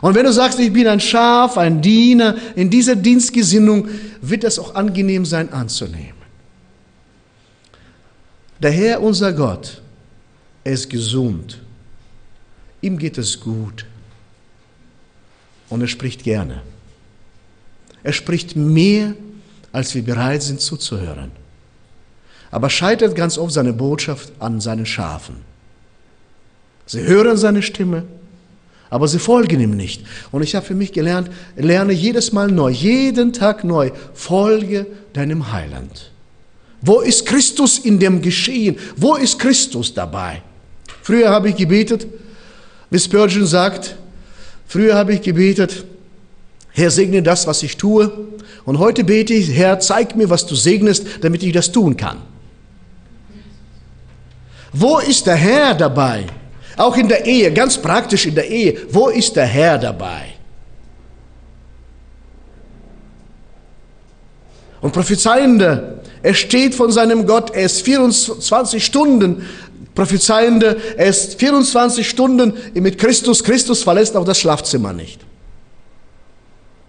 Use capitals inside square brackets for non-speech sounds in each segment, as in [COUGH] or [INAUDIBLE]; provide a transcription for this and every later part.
Und wenn du sagst, ich bin ein Schaf, ein Diener, in dieser Dienstgesinnung wird es auch angenehm sein anzunehmen. Der Herr, unser Gott, er ist gesund. Ihm geht es gut. Und er spricht gerne. Er spricht mehr, als wir bereit sind zuzuhören. Aber scheitert ganz oft seine Botschaft an seinen Schafen. Sie hören seine Stimme, aber sie folgen ihm nicht. Und ich habe für mich gelernt, lerne jedes Mal neu, jeden Tag neu, folge deinem Heiland. Wo ist Christus in dem Geschehen? Wo ist Christus dabei? Früher habe ich gebetet, wie Spurgeon sagt, früher habe ich gebetet, Herr, segne das, was ich tue. Und heute bete ich, Herr, zeig mir, was du segnest, damit ich das tun kann. Wo ist der Herr dabei? Auch in der Ehe, ganz praktisch in der Ehe. Wo ist der Herr dabei? Und Prophezeiende, er steht von seinem Gott, er ist 24 Stunden Prophezeiende, er ist 24 Stunden mit Christus. Christus verlässt auch das Schlafzimmer nicht.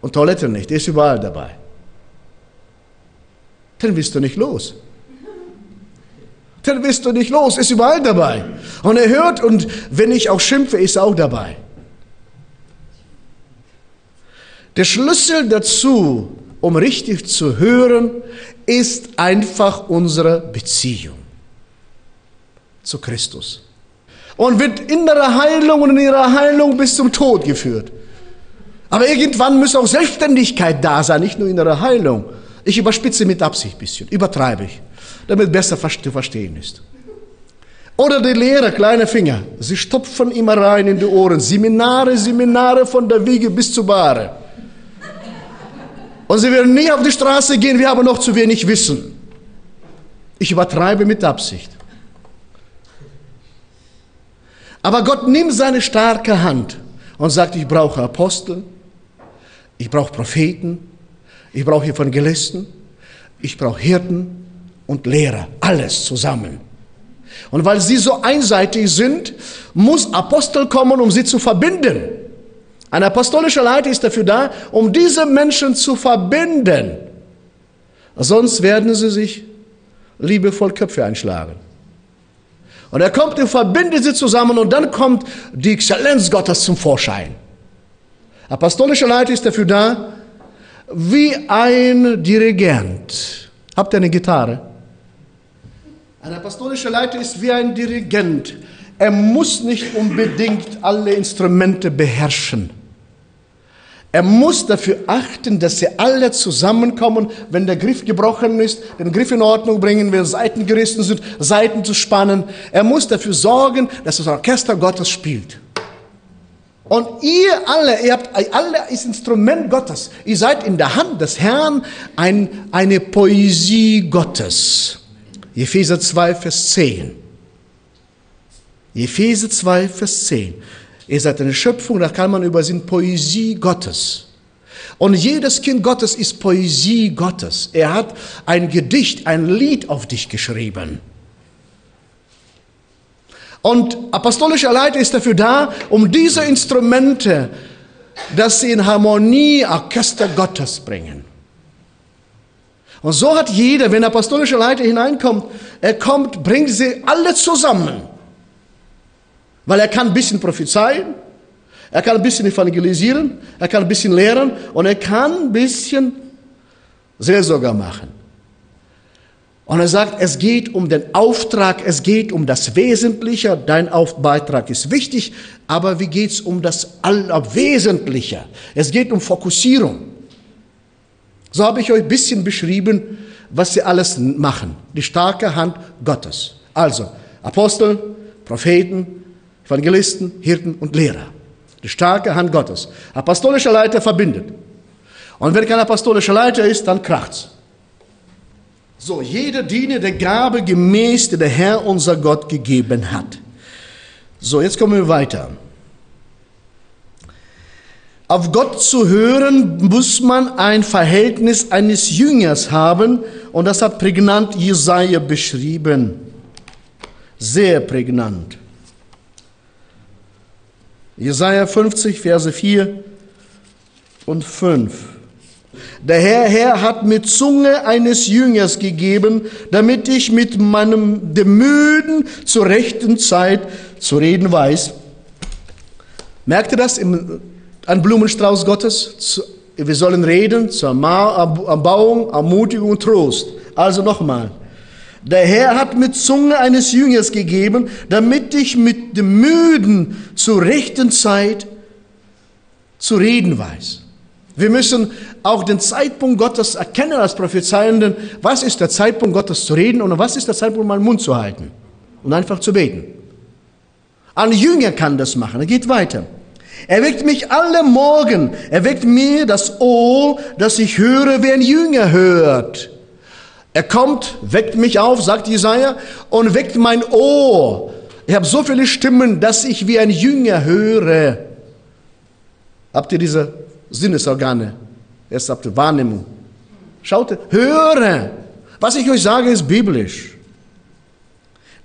Und Toilette nicht, er ist überall dabei. Dann bist du nicht los dann bist du nicht los, ist überall dabei. Und er hört und wenn ich auch schimpfe, ist er auch dabei. Der Schlüssel dazu, um richtig zu hören, ist einfach unsere Beziehung zu Christus. Und wird innere Heilung und in ihrer Heilung bis zum Tod geführt. Aber irgendwann muss auch Selbstständigkeit da sein, nicht nur innere Heilung. Ich überspitze mit Absicht ein bisschen, übertreibe ich damit besser zu verstehen ist. Oder die Lehrer, kleine Finger, sie stopfen immer rein in die Ohren. Seminare, Seminare von der Wiege bis zur Bahre. Und sie werden nie auf die Straße gehen, wir haben noch zu wenig Wissen. Ich übertreibe mit Absicht. Aber Gott nimmt seine starke Hand und sagt, ich brauche Apostel, ich brauche Propheten, ich brauche Evangelisten, ich brauche Hirten, und Lehrer, alles zusammen. Und weil sie so einseitig sind, muss Apostel kommen, um sie zu verbinden. Ein apostolischer Leiter ist dafür da, um diese Menschen zu verbinden. Sonst werden sie sich liebevoll Köpfe einschlagen. Und er kommt und verbindet sie zusammen und dann kommt die Exzellenz Gottes zum Vorschein. Apostolischer Leiter ist dafür da, wie ein Dirigent. Habt ihr eine Gitarre? Ein apostolischer Leiter ist wie ein Dirigent. Er muss nicht unbedingt alle Instrumente beherrschen. Er muss dafür achten, dass sie alle zusammenkommen, wenn der Griff gebrochen ist, den Griff in Ordnung bringen, wenn Seiten gerissen sind, Seiten zu spannen. Er muss dafür sorgen, dass das Orchester Gottes spielt. Und ihr alle, ihr habt alle ist Instrument Gottes. Ihr seid in der Hand des Herrn ein, eine Poesie Gottes. Epheser 2, Vers 10. Epheser 2, Vers 10. Ihr seid eine Schöpfung, da kann man übersehen Poesie Gottes. Und jedes Kind Gottes ist Poesie Gottes. Er hat ein Gedicht, ein Lied auf dich geschrieben. Und apostolischer Leiter ist dafür da, um diese Instrumente, dass sie in Harmonie Orchester Gottes bringen. Und so hat jeder, wenn der apostolische Leiter hineinkommt, er kommt, bringt sie alle zusammen. Weil er kann ein bisschen prophezeien, er kann ein bisschen evangelisieren, er kann ein bisschen lehren und er kann ein bisschen Seelsorger machen. Und er sagt, es geht um den Auftrag, es geht um das Wesentliche. Dein Beitrag ist wichtig, aber wie geht es um das Allerwesentliche? Es geht um Fokussierung. So habe ich euch ein bisschen beschrieben, was sie alles machen. Die starke Hand Gottes. Also Apostel, Propheten, Evangelisten, Hirten und Lehrer. Die starke Hand Gottes. Apostolischer Leiter verbindet. Und wenn kein apostolischer Leiter ist, dann kracht's. So, jeder diene der Gabe gemäß, die der Herr unser Gott gegeben hat. So, jetzt kommen wir weiter. Auf Gott zu hören, muss man ein Verhältnis eines Jüngers haben und das hat prägnant Jesaja beschrieben. Sehr prägnant. Jesaja 50, Verse 4 und 5. Der Herr, Herr hat mir Zunge eines Jüngers gegeben, damit ich mit meinem dem Müden zur rechten Zeit zu reden weiß. Merkt ihr das im, ein Blumenstrauß Gottes? Wir sollen reden zur Erbauung, Ermutigung und Trost. Also nochmal. Der Herr hat mir Zunge eines Jüngers gegeben, damit ich mit dem Müden zur rechten Zeit zu reden weiß. Wir müssen auch den Zeitpunkt Gottes erkennen als Prophezeienden. Was ist der Zeitpunkt Gottes zu reden und was ist der Zeitpunkt, mal Mund zu halten und einfach zu beten? Ein Jünger kann das machen. Er geht weiter. Er weckt mich alle Morgen. Er weckt mir das Ohr, dass ich höre, wie ein Jünger hört. Er kommt, weckt mich auf, sagt Jesaja, und weckt mein Ohr. Ich habe so viele Stimmen, dass ich wie ein Jünger höre. Habt ihr diese Sinnesorgane? Erst habt ihr Wahrnehmung. Schaut, höre. Was ich euch sage, ist biblisch.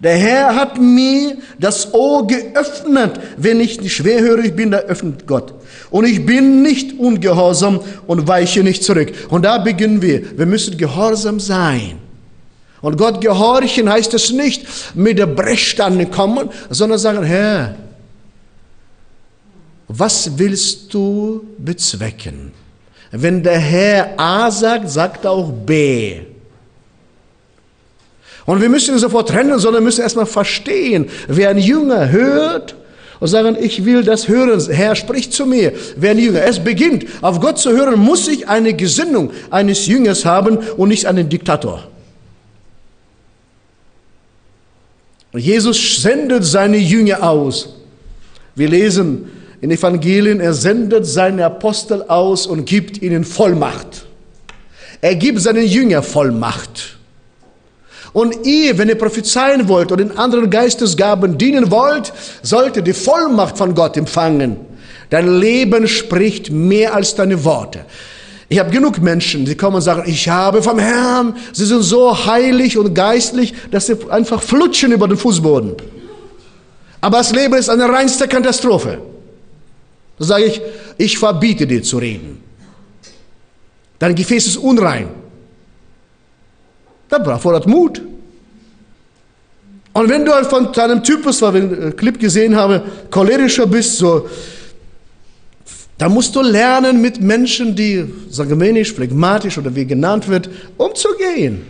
Der Herr hat mir das Ohr geöffnet. Wenn ich schwerhörig bin, da öffnet Gott. Und ich bin nicht ungehorsam und weiche nicht zurück. Und da beginnen wir. Wir müssen gehorsam sein. Und Gott gehorchen heißt es nicht mit der Brechstange kommen, sondern sagen, Herr, was willst du bezwecken? Wenn der Herr A sagt, sagt er auch B. Und wir müssen ihn sofort trennen, sondern müssen erstmal verstehen, wer ein Jünger hört und sagen, ich will das hören, Herr spricht zu mir. Wer ein Jünger, es beginnt, auf Gott zu hören, muss ich eine Gesinnung eines Jüngers haben und nicht einen Diktator. Jesus sendet seine Jünger aus. Wir lesen in Evangelien, er sendet seine Apostel aus und gibt ihnen Vollmacht. Er gibt seinen Jünger Vollmacht. Und ihr, wenn ihr prophezeien wollt und in anderen Geistesgaben dienen wollt, sollt ihr die Vollmacht von Gott empfangen. Dein Leben spricht mehr als deine Worte. Ich habe genug Menschen, die kommen und sagen, ich habe vom Herrn, sie sind so heilig und geistlich, dass sie einfach flutschen über den Fußboden. Aber das Leben ist eine reinste Katastrophe. Da sage ich, ich verbiete dir zu reden. Dein Gefäß ist unrein. Da erfordert Mut. Und wenn du halt von deinem Typus, weil ich einen Clip gesehen habe, cholerischer bist, so, da musst du lernen, mit Menschen, die sanguinisch, phlegmatisch oder wie genannt wird, umzugehen.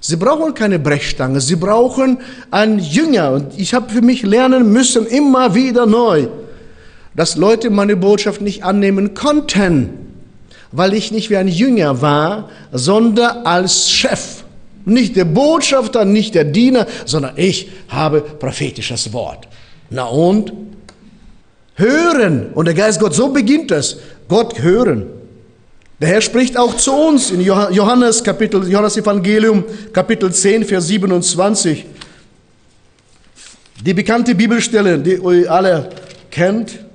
Sie brauchen keine Brechstange, sie brauchen einen Jünger. Und ich habe für mich lernen müssen, immer wieder neu, dass Leute meine Botschaft nicht annehmen konnten weil ich nicht wie ein Jünger war, sondern als Chef. Nicht der Botschafter, nicht der Diener, sondern ich habe prophetisches Wort. Na und? Hören. Und der Geist Gott, so beginnt es. Gott hören. Der Herr spricht auch zu uns in Johannes Kapitel, Johannes Evangelium, Kapitel 10, Vers 27. Die bekannte Bibelstelle, die ihr alle kennt.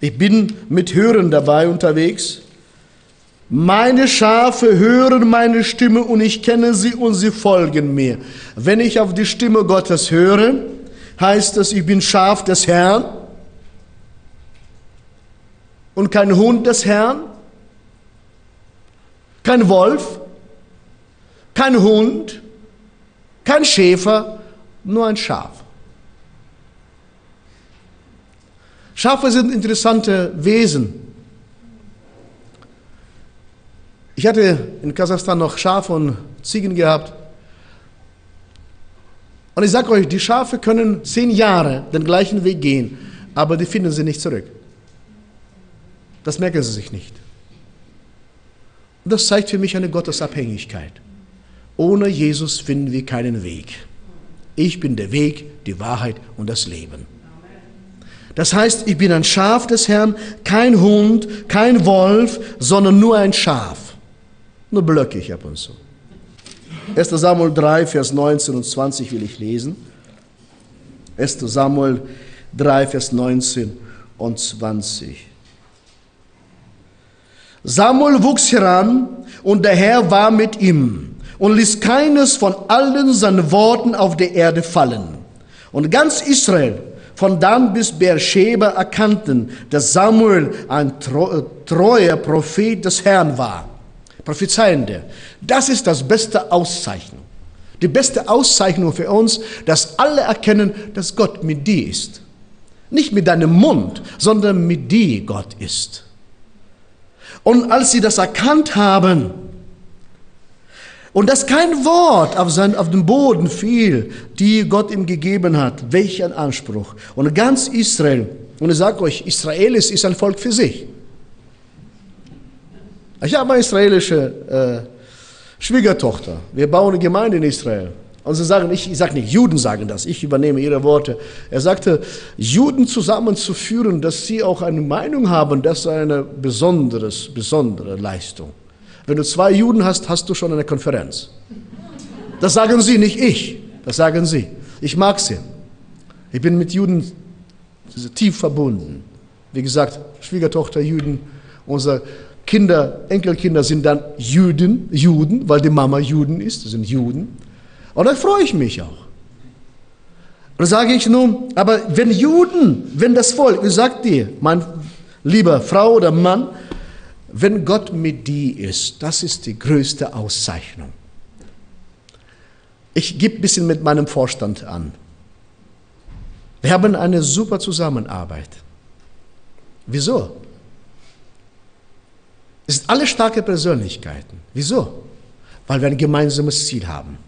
Ich bin mit Hören dabei unterwegs. Meine Schafe hören meine Stimme und ich kenne sie und sie folgen mir. Wenn ich auf die Stimme Gottes höre, heißt das, ich bin Schaf des Herrn und kein Hund des Herrn, kein Wolf, kein Hund, kein Schäfer, nur ein Schaf. Schafe sind interessante Wesen. Ich hatte in Kasachstan noch Schafe und Ziegen gehabt. Und ich sage euch, die Schafe können zehn Jahre den gleichen Weg gehen, aber die finden sie nicht zurück. Das merken sie sich nicht. Und das zeigt für mich eine Gottesabhängigkeit. Ohne Jesus finden wir keinen Weg. Ich bin der Weg, die Wahrheit und das Leben. Das heißt, ich bin ein Schaf des Herrn, kein Hund, kein Wolf, sondern nur ein Schaf. Nur blöcke ich ab und zu. 1. Samuel 3, Vers 19 und 20 will ich lesen. 1. Samuel 3, Vers 19 und 20. Samuel wuchs heran und der Herr war mit ihm und ließ keines von allen seinen Worten auf der Erde fallen. Und ganz Israel von Dan bis Beersheba erkannten, dass Samuel ein äh, treuer Prophet des Herrn war. Prophezeiende. Das ist das beste Auszeichnung. Die beste Auszeichnung für uns, dass alle erkennen, dass Gott mit dir ist. Nicht mit deinem Mund, sondern mit dir Gott ist. Und als sie das erkannt haben, und dass kein Wort auf, sein, auf den Boden fiel, die Gott ihm gegeben hat. Welch ein Anspruch. Und ganz Israel, und ich sage euch, Israel ist ein Volk für sich. Ich habe eine israelische äh, Schwiegertochter. Wir bauen eine Gemeinde in Israel. Und sie sagen, ich, ich sage nicht, Juden sagen das, ich übernehme ihre Worte. Er sagte, Juden zusammenzuführen, dass sie auch eine Meinung haben, das ist eine besonderes, besondere Leistung. Wenn du zwei Juden hast, hast du schon eine Konferenz. Das sagen sie, nicht ich. Das sagen sie. Ich mag sie. Ich bin mit Juden tief verbunden. Wie gesagt, Schwiegertochter Juden, unsere Kinder, Enkelkinder sind dann Juden, Juden, weil die Mama Juden ist, das sind Juden. Und da freue ich mich auch. Dann sage ich nun, aber wenn Juden, wenn das Volk, ich sag dir, mein lieber Frau oder Mann, wenn Gott mit dir ist, das ist die größte Auszeichnung. Ich gebe ein bisschen mit meinem Vorstand an. Wir haben eine super Zusammenarbeit. Wieso? Es sind alle starke Persönlichkeiten. Wieso? Weil wir ein gemeinsames Ziel haben.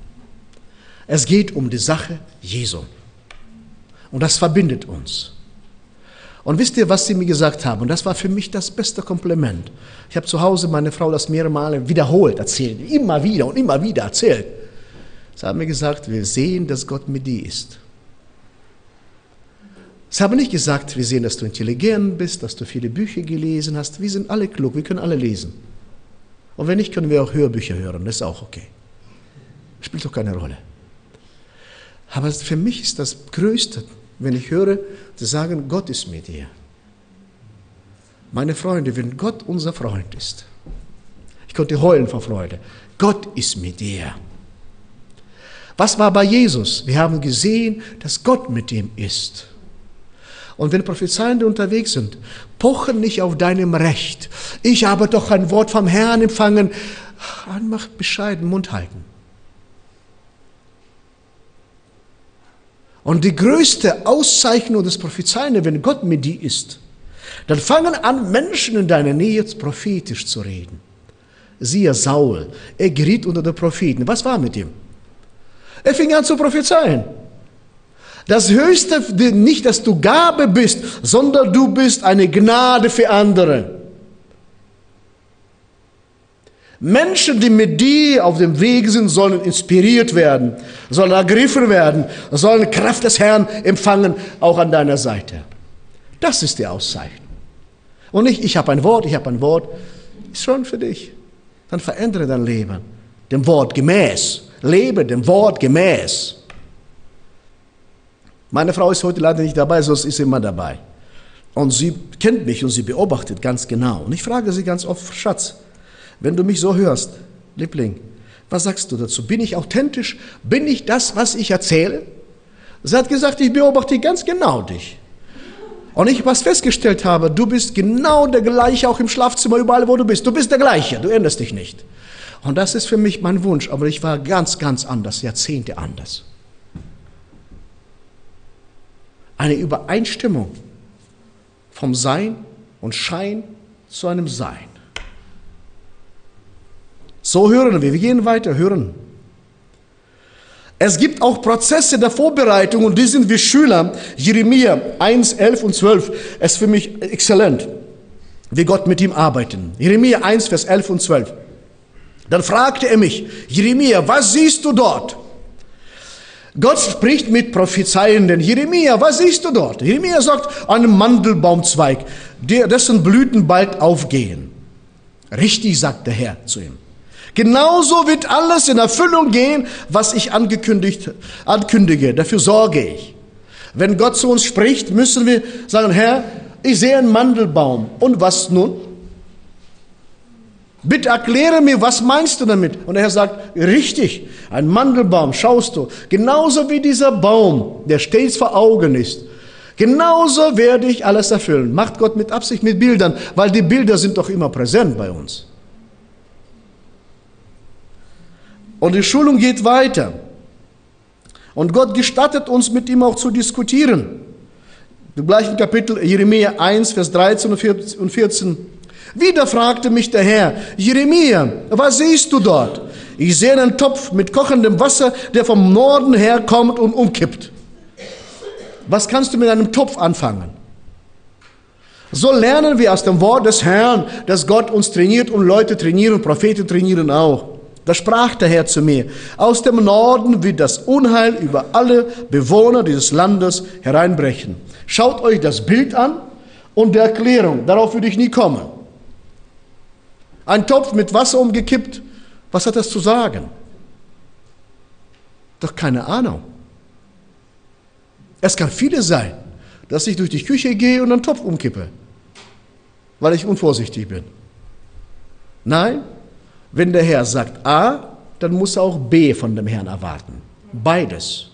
Es geht um die Sache Jesu. Und das verbindet uns. Und wisst ihr, was sie mir gesagt haben? Und das war für mich das beste Kompliment. Ich habe zu Hause meine Frau das mehrere Male wiederholt erzählt, immer wieder und immer wieder erzählt. Sie haben mir gesagt, wir sehen, dass Gott mit dir ist. Sie haben nicht gesagt, wir sehen, dass du intelligent bist, dass du viele Bücher gelesen hast. Wir sind alle klug, wir können alle lesen. Und wenn nicht, können wir auch Hörbücher hören, das ist auch okay. Spielt doch keine Rolle. Aber für mich ist das Größte, wenn ich höre, sie sagen, Gott ist mit dir. Meine Freunde, wenn Gott unser Freund ist, ich konnte heulen vor Freude, Gott ist mit dir. Was war bei Jesus? Wir haben gesehen, dass Gott mit ihm ist. Und wenn Prophezeiende unterwegs sind, pochen nicht auf deinem Recht. Ich habe doch ein Wort vom Herrn empfangen. Einfach bescheiden Mund halten. Und die größte Auszeichnung des Prophezeienden, wenn Gott mit dir ist, dann fangen an, Menschen in deiner Nähe prophetisch zu reden. Siehe Saul, er geriet unter die Propheten. Was war mit ihm? Er fing an zu prophezeien. Das Höchste, nicht, dass du Gabe bist, sondern du bist eine Gnade für andere. Menschen, die mit dir auf dem Weg sind, sollen inspiriert werden, sollen ergriffen werden, sollen Kraft des Herrn empfangen, auch an deiner Seite. Das ist die Auszeichnung. Und nicht, ich habe ein Wort, ich habe ein Wort. Ist schon für dich. Dann verändere dein Leben. Dem Wort gemäß. Lebe dem Wort gemäß. Meine Frau ist heute leider nicht dabei, sonst ist sie immer dabei. Und sie kennt mich und sie beobachtet ganz genau. Und ich frage sie ganz oft, Schatz, wenn du mich so hörst, Liebling, was sagst du dazu? Bin ich authentisch? Bin ich das, was ich erzähle? Sie hat gesagt, ich beobachte ganz genau dich. Und ich was festgestellt habe, du bist genau der gleiche, auch im Schlafzimmer, überall wo du bist. Du bist der gleiche, du änderst dich nicht. Und das ist für mich mein Wunsch, aber ich war ganz, ganz anders, Jahrzehnte anders. Eine Übereinstimmung vom Sein und Schein zu einem Sein. So hören wir. Wir gehen weiter, hören. Es gibt auch Prozesse der Vorbereitung und die sind wie Schüler. Jeremia 1, 11 und 12 Es ist für mich exzellent, wie Gott mit ihm arbeitet. Jeremia 1, Vers 11 und 12. Dann fragte er mich, Jeremia, was siehst du dort? Gott spricht mit Prophezeienden. Jeremia, was siehst du dort? Jeremia sagt, einen Mandelbaumzweig, dessen Blüten bald aufgehen. Richtig, sagt der Herr zu ihm. Genauso wird alles in Erfüllung gehen, was ich angekündigt, ankündige. Dafür sorge ich. Wenn Gott zu uns spricht, müssen wir sagen, Herr, ich sehe einen Mandelbaum. Und was nun? Bitte erkläre mir, was meinst du damit? Und der Herr sagt, richtig, ein Mandelbaum, schaust du, genauso wie dieser Baum, der stets vor Augen ist. Genauso werde ich alles erfüllen. Macht Gott mit Absicht mit Bildern, weil die Bilder sind doch immer präsent bei uns. Und die Schulung geht weiter. Und Gott gestattet uns mit ihm auch zu diskutieren. Im gleichen Kapitel Jeremia 1, Vers 13 und 14. Wieder fragte mich der Herr, Jeremia, was siehst du dort? Ich sehe einen Topf mit kochendem Wasser, der vom Norden her kommt und umkippt. Was kannst du mit einem Topf anfangen? So lernen wir aus dem Wort des Herrn, dass Gott uns trainiert und Leute trainieren, Propheten trainieren auch. Da sprach der Herr zu mir, aus dem Norden wird das Unheil über alle Bewohner dieses Landes hereinbrechen. Schaut euch das Bild an und die Erklärung, darauf würde ich nie kommen. Ein Topf mit Wasser umgekippt, was hat das zu sagen? Doch keine Ahnung. Es kann vieles sein, dass ich durch die Küche gehe und einen Topf umkippe, weil ich unvorsichtig bin. Nein, wenn der Herr sagt A, dann muss er auch B von dem Herrn erwarten. Beides.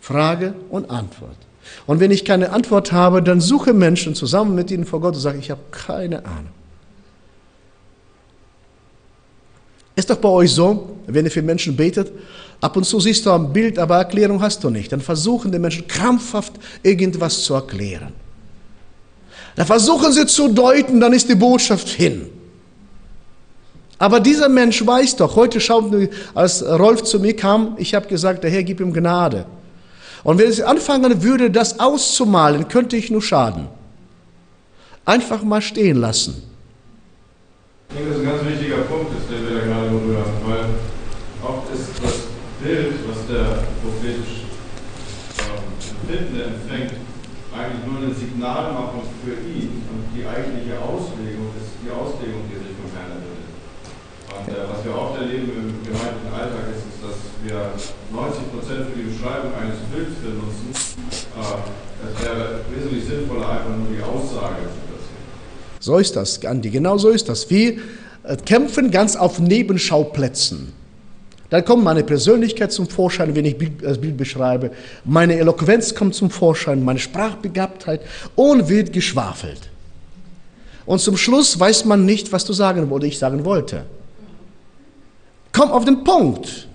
Frage und Antwort. Und wenn ich keine Antwort habe, dann suche Menschen zusammen mit ihnen vor Gott und sage, ich habe keine Ahnung. Ist doch bei euch so, wenn ihr für Menschen betet, ab und zu siehst du ein Bild, aber Erklärung hast du nicht. Dann versuchen die Menschen krampfhaft irgendwas zu erklären. Dann versuchen sie zu deuten, dann ist die Botschaft hin. Aber dieser Mensch weiß doch, heute schaut, als Rolf zu mir kam, ich habe gesagt, der Herr gib ihm Gnade. Und wenn ich anfangen würde, das auszumalen, könnte ich nur schaden. Einfach mal stehen lassen. Ich denke, das ist ein ganz wichtiger Punkt, ist, den wir da gerade berühren, weil oft ist das Bild, was der prophetisch ähm, Empfindende empfängt, eigentlich nur eine Signalmachung für ihn und die eigentliche Auslegung ist die Auslegung, die sich vom Herrn und äh, was wir oft erleben im gemeindlichen Alltag ist, ist, dass wir 90 Prozent für die Beschreibung eines Bildes benutzen. Äh, es wäre wesentlich sinnvoller, einfach nur die Aussage zu platzieren. So ist das, Gandhi, genau so ist das. Wir äh, kämpfen ganz auf Nebenschauplätzen. Dann kommt meine Persönlichkeit zum Vorschein, wenn ich das Bild beschreibe. Meine Eloquenz kommt zum Vorschein, meine Sprachbegabtheit und wird geschwafelt. Und zum Schluss weiß man nicht, was du sagen oder ich sagen wollte. Komm auf den Punkt.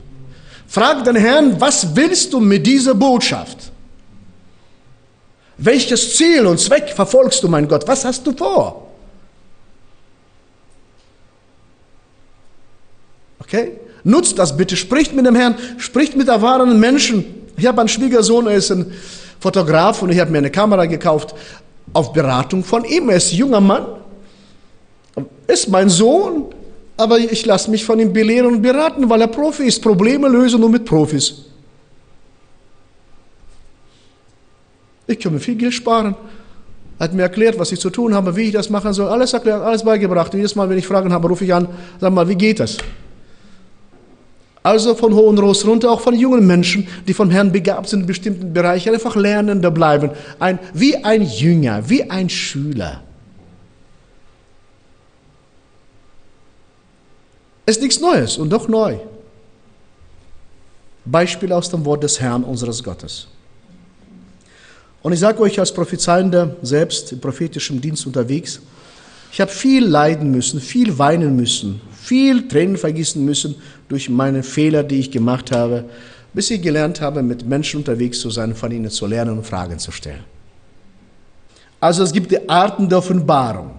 Frag den Herrn, was willst du mit dieser Botschaft? Welches Ziel und Zweck verfolgst du, mein Gott? Was hast du vor? Okay? Nutzt das bitte, spricht mit dem Herrn, spricht mit erfahrenen Menschen. Ich habe einen Schwiegersohn, er ist ein Fotograf und ich habe mir eine Kamera gekauft auf Beratung von ihm. Er ist ein junger Mann, ist mein Sohn, aber ich lasse mich von ihm belehren und beraten, weil er Profi ist. Probleme lösen nur mit Profis. Ich kann mir viel Geld sparen. Er hat mir erklärt, was ich zu tun habe, wie ich das machen soll. Alles erklärt, alles beigebracht. Und jedes Mal, wenn ich Fragen habe, rufe ich an, sag mal, wie geht das? Also von hohen Ross runter, auch von jungen Menschen, die vom Herrn begabt sind in bestimmten Bereichen, einfach lernender bleiben. Ein, wie ein Jünger, wie ein Schüler. Ist nichts Neues und doch neu. Beispiel aus dem Wort des Herrn, unseres Gottes. Und ich sage euch als Prophezeiender selbst im prophetischen Dienst unterwegs, ich habe viel leiden müssen, viel weinen müssen, viel Tränen vergießen müssen durch meine Fehler, die ich gemacht habe, bis ich gelernt habe, mit Menschen unterwegs zu sein, von ihnen zu lernen und Fragen zu stellen. Also es gibt die Arten der Offenbarung.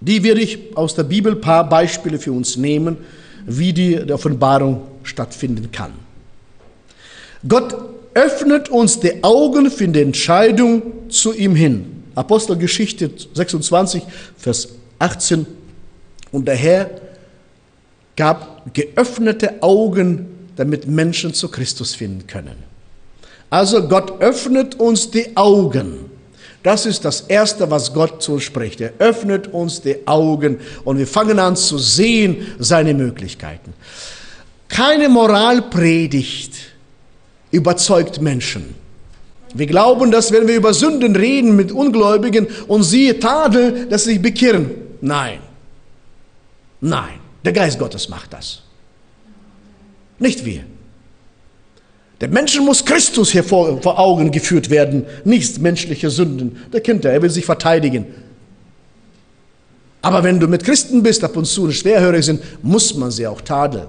Die werde ich aus der Bibel ein paar Beispiele für uns nehmen, wie die Offenbarung stattfinden kann. Gott öffnet uns die Augen für die Entscheidung zu ihm hin. Apostelgeschichte 26, Vers 18. Und der Herr gab geöffnete Augen, damit Menschen zu Christus finden können. Also Gott öffnet uns die Augen. Das ist das Erste, was Gott zu uns spricht. Er öffnet uns die Augen und wir fangen an zu sehen seine Möglichkeiten. Keine Moralpredigt überzeugt Menschen. Wir glauben, dass wenn wir über Sünden reden mit Ungläubigen und sie tadeln, dass sie sich bekehren. Nein. Nein. Der Geist Gottes macht das. Nicht wir. Der Menschen muss Christus hier vor, vor Augen geführt werden, nicht menschliche Sünden. Der kennt er, er will sich verteidigen. Aber wenn du mit Christen bist, ab und zu schwerhörig sind, muss man sie auch tadeln.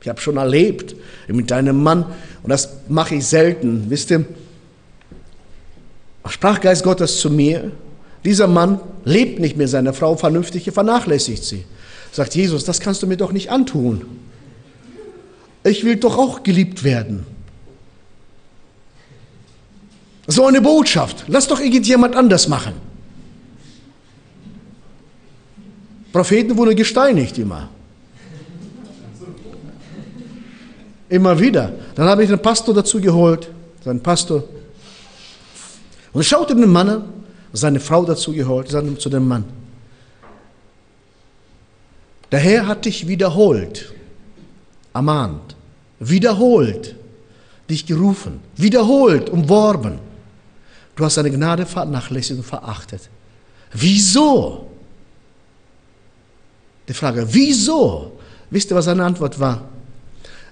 Ich habe schon erlebt mit einem Mann, und das mache ich selten, wisst ihr, sprach Geist Gottes zu mir, dieser Mann lebt nicht mehr seine Frau vernünftig, er vernachlässigt sie. Sagt Jesus, das kannst du mir doch nicht antun. Ich will doch auch geliebt werden. So eine Botschaft. Lass doch irgendjemand anders machen. Propheten wurden gesteinigt immer. Immer wieder. Dann habe ich einen Pastor dazu geholt, seinen Pastor. Und schaute den Mann an, seine Frau dazu geholt, zu dem Mann. Der Herr hat dich wiederholt, ermahnt, wiederholt dich gerufen, wiederholt umworben. Du hast seine Gnade vernachlässigt und verachtet. Wieso? Die Frage, wieso? Wisst ihr, was seine Antwort war?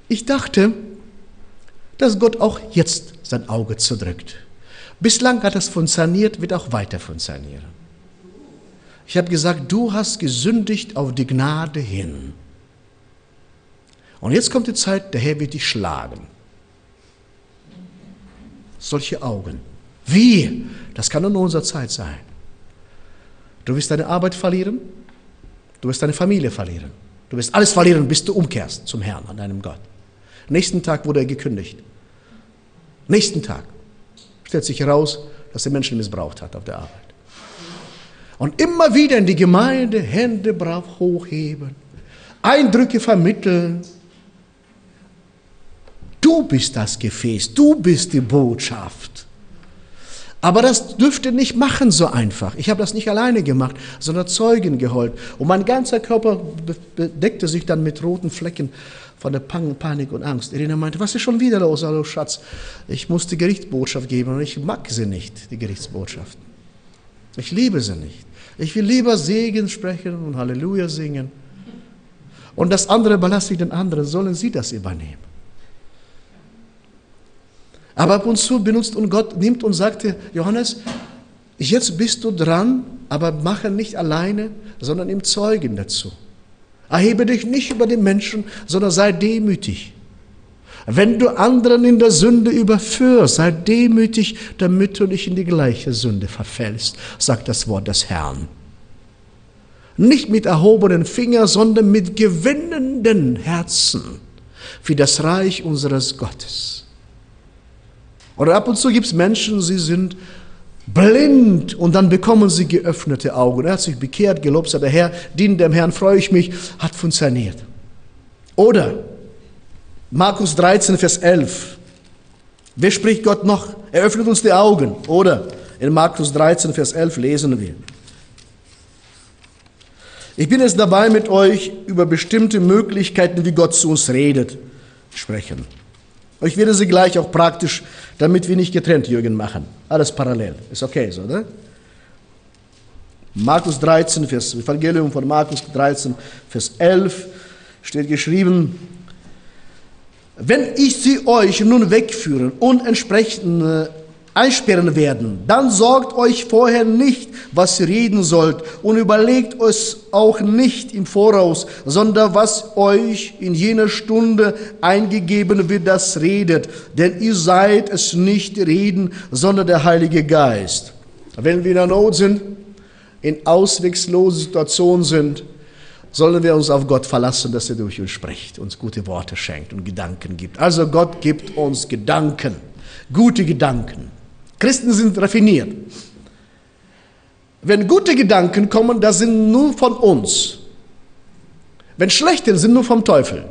Ich dachte, dass Gott auch jetzt sein Auge zudrückt. Bislang hat es funktioniert, wird auch weiter funktionieren. Ich habe gesagt, du hast gesündigt auf die Gnade hin. Und jetzt kommt die Zeit, der Herr wird dich schlagen. Solche Augen. Wie? Das kann nur in unserer Zeit sein. Du wirst deine Arbeit verlieren, du wirst deine Familie verlieren, du wirst alles verlieren, bis du umkehrst zum Herrn, an deinem Gott. Nächsten Tag wurde er gekündigt. Nächsten Tag stellt sich heraus, dass er Menschen missbraucht hat auf der Arbeit. Und immer wieder in die Gemeinde Hände brav hochheben, Eindrücke vermitteln. Du bist das Gefäß, du bist die Botschaft. Aber das dürfte nicht machen so einfach. Ich habe das nicht alleine gemacht, sondern Zeugen geholt. Und mein ganzer Körper bedeckte sich dann mit roten Flecken von der Panik und Angst. Irina meinte, was ist schon wieder los? Hallo Schatz, ich muss die Gerichtsbotschaft geben und ich mag sie nicht, die Gerichtsbotschaft. Ich liebe sie nicht. Ich will lieber Segen sprechen und Halleluja singen. Und das andere belasse ich den anderen, sollen sie das übernehmen. Aber ab und zu benutzt und Gott nimmt und sagte, Johannes, jetzt bist du dran, aber mache nicht alleine, sondern im Zeugen dazu. Erhebe dich nicht über den Menschen, sondern sei demütig. Wenn du anderen in der Sünde überführst, sei demütig, damit du nicht in die gleiche Sünde verfällst, sagt das Wort des Herrn. Nicht mit erhobenen Fingern, sondern mit gewinnenden Herzen für das Reich unseres Gottes. Oder ab und zu gibt es Menschen, sie sind blind und dann bekommen sie geöffnete Augen. Er hat sich bekehrt, gelobt sei der Herr, dient dem Herrn, freue ich mich, hat funktioniert. Oder Markus 13, Vers 11. Wer spricht Gott noch? Er öffnet uns die Augen. Oder in Markus 13, Vers 11 lesen wir. Ich bin jetzt dabei, mit euch über bestimmte Möglichkeiten, wie Gott zu uns redet, sprechen. Ich werde sie gleich auch praktisch, damit wir nicht getrennt Jürgen machen. Alles parallel. Ist okay so, ne? Markus 13, Vers, Evangelium von Markus 13, Vers 11 steht geschrieben, wenn ich sie euch nun wegführen und entsprechend äh, einsperren werden. Dann sorgt euch vorher nicht, was ihr reden sollt und überlegt es auch nicht im Voraus, sondern was euch in jener Stunde eingegeben wird, das redet. Denn ihr seid es nicht reden, sondern der Heilige Geist. Wenn wir in der Not sind, in auswegslosen Situationen sind, sollen wir uns auf Gott verlassen, dass er durch uns spricht, uns gute Worte schenkt und Gedanken gibt. Also Gott gibt uns Gedanken, gute Gedanken. Christen sind raffiniert. Wenn gute Gedanken kommen, das sind nur von uns. Wenn schlechte sind nur vom Teufel.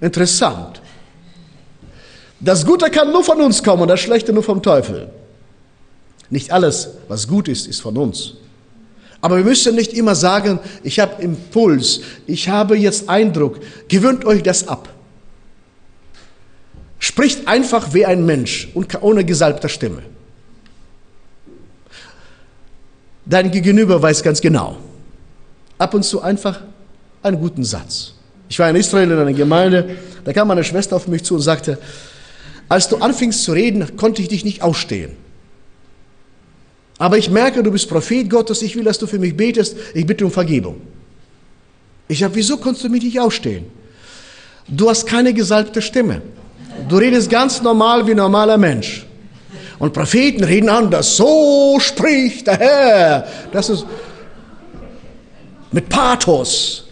Interessant. Das Gute kann nur von uns kommen, das Schlechte nur vom Teufel. Nicht alles, was gut ist, ist von uns. Aber wir müssen nicht immer sagen, ich habe Impuls, ich habe jetzt Eindruck. Gewöhnt euch das ab. Spricht einfach wie ein Mensch und ohne gesalbter Stimme. Dein Gegenüber weiß ganz genau. Ab und zu einfach einen guten Satz. Ich war in Israel in einer Gemeinde, da kam meine Schwester auf mich zu und sagte, Als du anfingst zu reden, konnte ich dich nicht ausstehen. Aber ich merke, du bist Prophet Gottes, ich will, dass du für mich betest, ich bitte um Vergebung. Ich sage, wieso kannst du mich nicht ausstehen? Du hast keine gesalbte Stimme. Du redest ganz normal wie ein normaler Mensch. Und Propheten reden anders. So spricht der Herr. Das ist mit Pathos.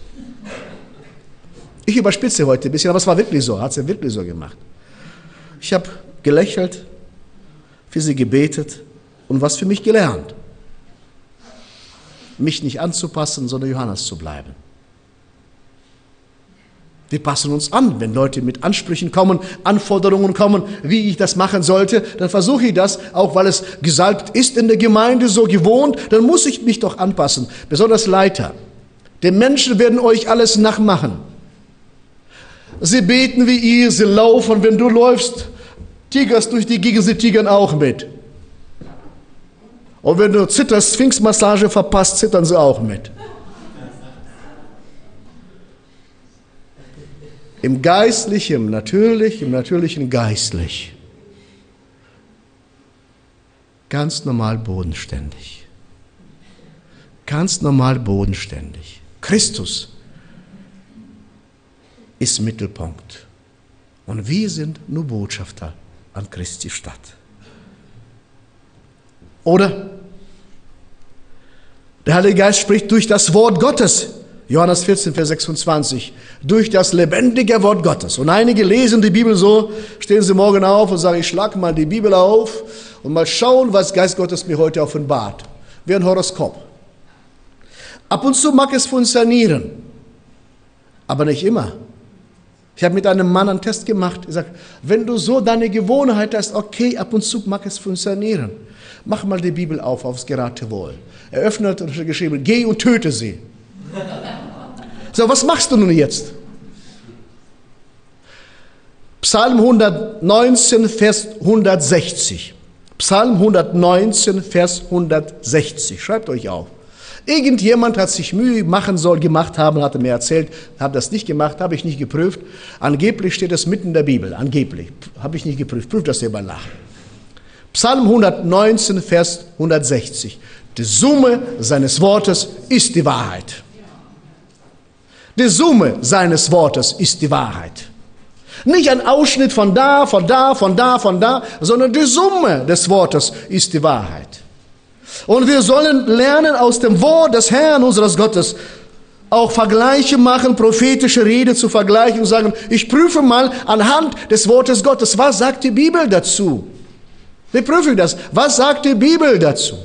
Ich überspitze heute ein bisschen, aber es war wirklich so. Hat es ja wirklich so gemacht. Ich habe gelächelt, für sie gebetet und was für mich gelernt. Mich nicht anzupassen, sondern Johannes zu bleiben. Wir passen uns an. Wenn Leute mit Ansprüchen kommen, Anforderungen kommen, wie ich das machen sollte, dann versuche ich das, auch weil es gesalbt ist in der Gemeinde, so gewohnt, dann muss ich mich doch anpassen. Besonders Leiter. Denn Menschen werden euch alles nachmachen. Sie beten wie ihr, sie laufen. Wenn du läufst, tigerst durch die Gegend, sie tigern auch mit. Und wenn du zitterst, Sphinxmassage verpasst, zittern sie auch mit. Im Geistlichen, natürlich, im Natürlichen geistlich. Ganz normal bodenständig. Ganz normal bodenständig. Christus ist Mittelpunkt. Und wir sind nur Botschafter an Christi Stadt. Oder? Der Heilige Geist spricht durch das Wort Gottes. Johannes 14, Vers 26. Durch das lebendige Wort Gottes. Und einige lesen die Bibel so, stehen sie morgen auf und sagen, ich schlag mal die Bibel auf und mal schauen, was Geist Gottes mir heute offenbart. Wie ein Horoskop. Ab und zu mag es funktionieren, aber nicht immer. Ich habe mit einem Mann einen Test gemacht. Er sagt, wenn du so deine Gewohnheit hast, okay, ab und zu mag es funktionieren. Mach mal die Bibel auf, aufs Geratewohl. Er öffnet und hat geschrieben, geh und töte sie. [LAUGHS] So, was machst du nun jetzt? Psalm 119, Vers 160. Psalm 119, Vers 160. Schreibt euch auf. Irgendjemand hat sich Mühe machen soll, gemacht haben, hat er mir erzählt, habe das nicht gemacht, habe ich nicht geprüft. Angeblich steht es mitten in der Bibel, angeblich. Habe ich nicht geprüft, prüft das selber nach. Psalm 119, Vers 160. Die Summe seines Wortes ist die Wahrheit. Die Summe seines Wortes ist die Wahrheit. Nicht ein Ausschnitt von da, von da, von da, von da, sondern die Summe des Wortes ist die Wahrheit. Und wir sollen lernen aus dem Wort des Herrn unseres Gottes auch Vergleiche machen, prophetische Rede zu vergleichen und sagen, ich prüfe mal anhand des Wortes Gottes, was sagt die Bibel dazu? Wir prüfen das. Was sagt die Bibel dazu?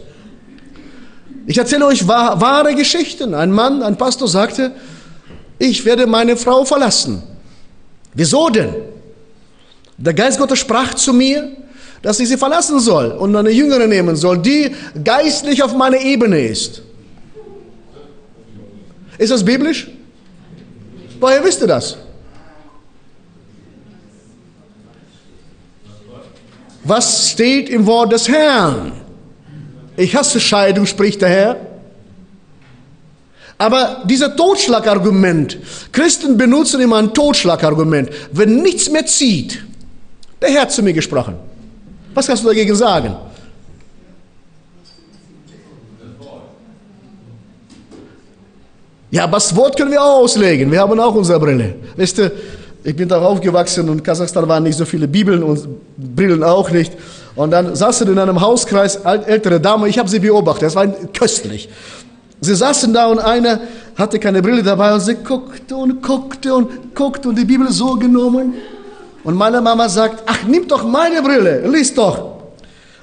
Ich erzähle euch wahre Geschichten. Ein Mann, ein Pastor sagte, ich werde meine Frau verlassen. Wieso denn? Der Geist Gottes sprach zu mir, dass ich sie verlassen soll und eine Jüngere nehmen soll, die geistlich auf meiner Ebene ist. Ist das biblisch? Woher wisst ihr das? Was steht im Wort des Herrn? Ich hasse Scheidung, spricht der Herr. Aber dieser Totschlagargument, Christen benutzen immer ein Totschlagargument, wenn nichts mehr zieht. Der Herr hat zu mir gesprochen. Was kannst du dagegen sagen? Ja, aber das Wort können wir auch auslegen. Wir haben auch unsere Brille. Weißt du, ich bin da aufgewachsen und in Kasachstan waren nicht so viele Bibeln und Brillen auch nicht. Und dann saßen in einem Hauskreis ältere Dame, ich habe sie beobachtet, das war köstlich. Sie saßen da und einer hatte keine Brille dabei und sie guckte und guckte und guckte und die Bibel so genommen. Und meine Mama sagt, ach, nimm doch meine Brille, lies doch.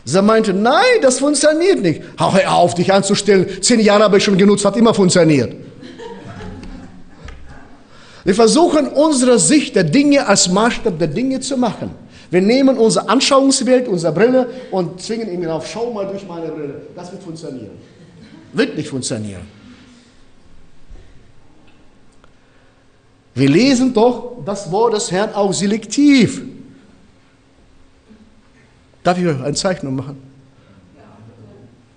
Sie meinte, nein, das funktioniert nicht. Hau auf, dich anzustellen. Zehn Jahre habe ich schon genutzt, hat immer funktioniert. Wir versuchen unsere Sicht der Dinge als Maßstab der Dinge zu machen. Wir nehmen unsere Anschauungswelt, unsere Brille und zwingen ihn auf, schau mal durch meine Brille. Das wird funktionieren. Wird nicht funktionieren. Wir lesen doch das Wort des Herrn auch selektiv. Darf ich euch eine Zeichnung machen?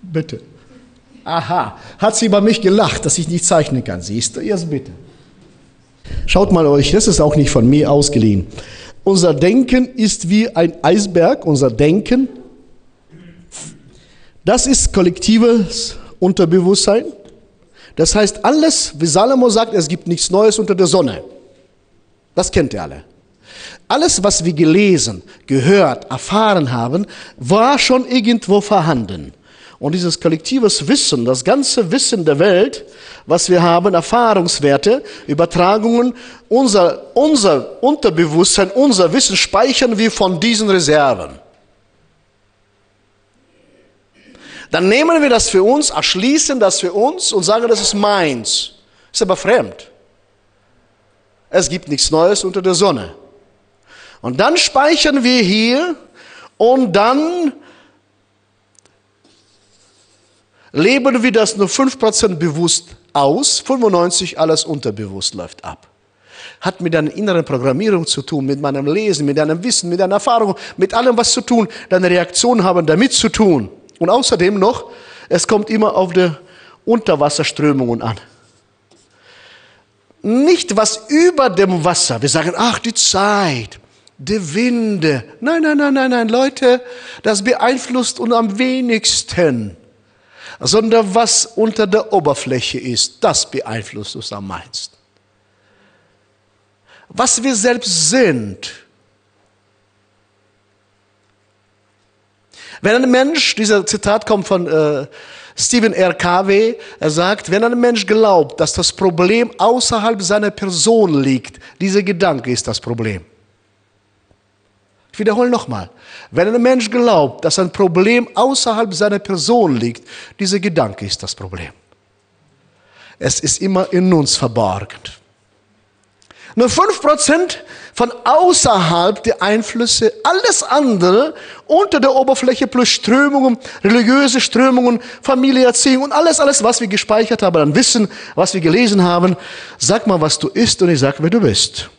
Bitte. Aha, hat sie über mich gelacht, dass ich nicht zeichnen kann. Siehst du, jetzt bitte. Schaut mal euch, das ist auch nicht von mir ausgeliehen. unser Denken ist wie ein Eisberg, unser Denken. Das ist kollektives Unterbewusstsein. Das heißt, alles, wie Salomo sagt, es gibt nichts Neues unter der Sonne. Das kennt ihr alle. Alles, was wir gelesen, gehört, erfahren haben, war schon irgendwo vorhanden. Und dieses kollektives Wissen, das ganze Wissen der Welt, was wir haben, Erfahrungswerte, Übertragungen, unser, unser Unterbewusstsein, unser Wissen speichern wir von diesen Reserven. Dann nehmen wir das für uns, erschließen das für uns und sagen, das ist meins. Ist aber fremd. Es gibt nichts Neues unter der Sonne. Und dann speichern wir hier und dann leben wir das nur 5% bewusst aus, 95% alles unterbewusst läuft ab. Hat mit deiner inneren Programmierung zu tun, mit meinem Lesen, mit deinem Wissen, mit deiner Erfahrung, mit allem was zu tun. Deine Reaktionen haben damit zu tun. Und außerdem noch, es kommt immer auf die Unterwasserströmungen an. Nicht was über dem Wasser. Wir sagen, ach, die Zeit, die Winde. Nein, nein, nein, nein, nein, Leute, das beeinflusst uns am wenigsten. Sondern was unter der Oberfläche ist, das beeinflusst uns am meisten. Was wir selbst sind, Wenn ein Mensch, dieser Zitat kommt von äh, Stephen R. Covey, er sagt, wenn ein Mensch glaubt, dass das Problem außerhalb seiner Person liegt, dieser Gedanke ist das Problem. Ich wiederhole nochmal. Wenn ein Mensch glaubt, dass ein Problem außerhalb seiner Person liegt, dieser Gedanke ist das Problem. Es ist immer in uns verborgen. Nur 5% von außerhalb der Einflüsse, alles andere unter der Oberfläche plus Strömungen, religiöse Strömungen, Familienerziehung und alles, alles, was wir gespeichert haben an Wissen, was wir gelesen haben. Sag mal, was du isst und ich sag, wer du bist.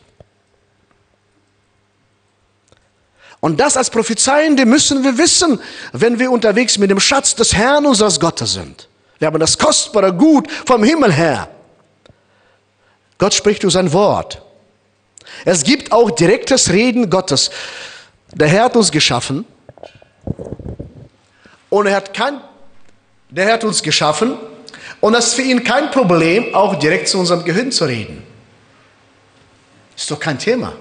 Und das als Prophezeiende müssen wir wissen, wenn wir unterwegs mit dem Schatz des Herrn unseres Gottes sind. Wir haben das kostbare Gut vom Himmel her. Gott spricht durch sein Wort. Es gibt auch direktes Reden Gottes. Der Herr hat uns geschaffen und er hat kein, der Herr hat uns geschaffen und es ist für ihn kein Problem, auch direkt zu unserem Gehirn zu reden. Ist doch kein Thema.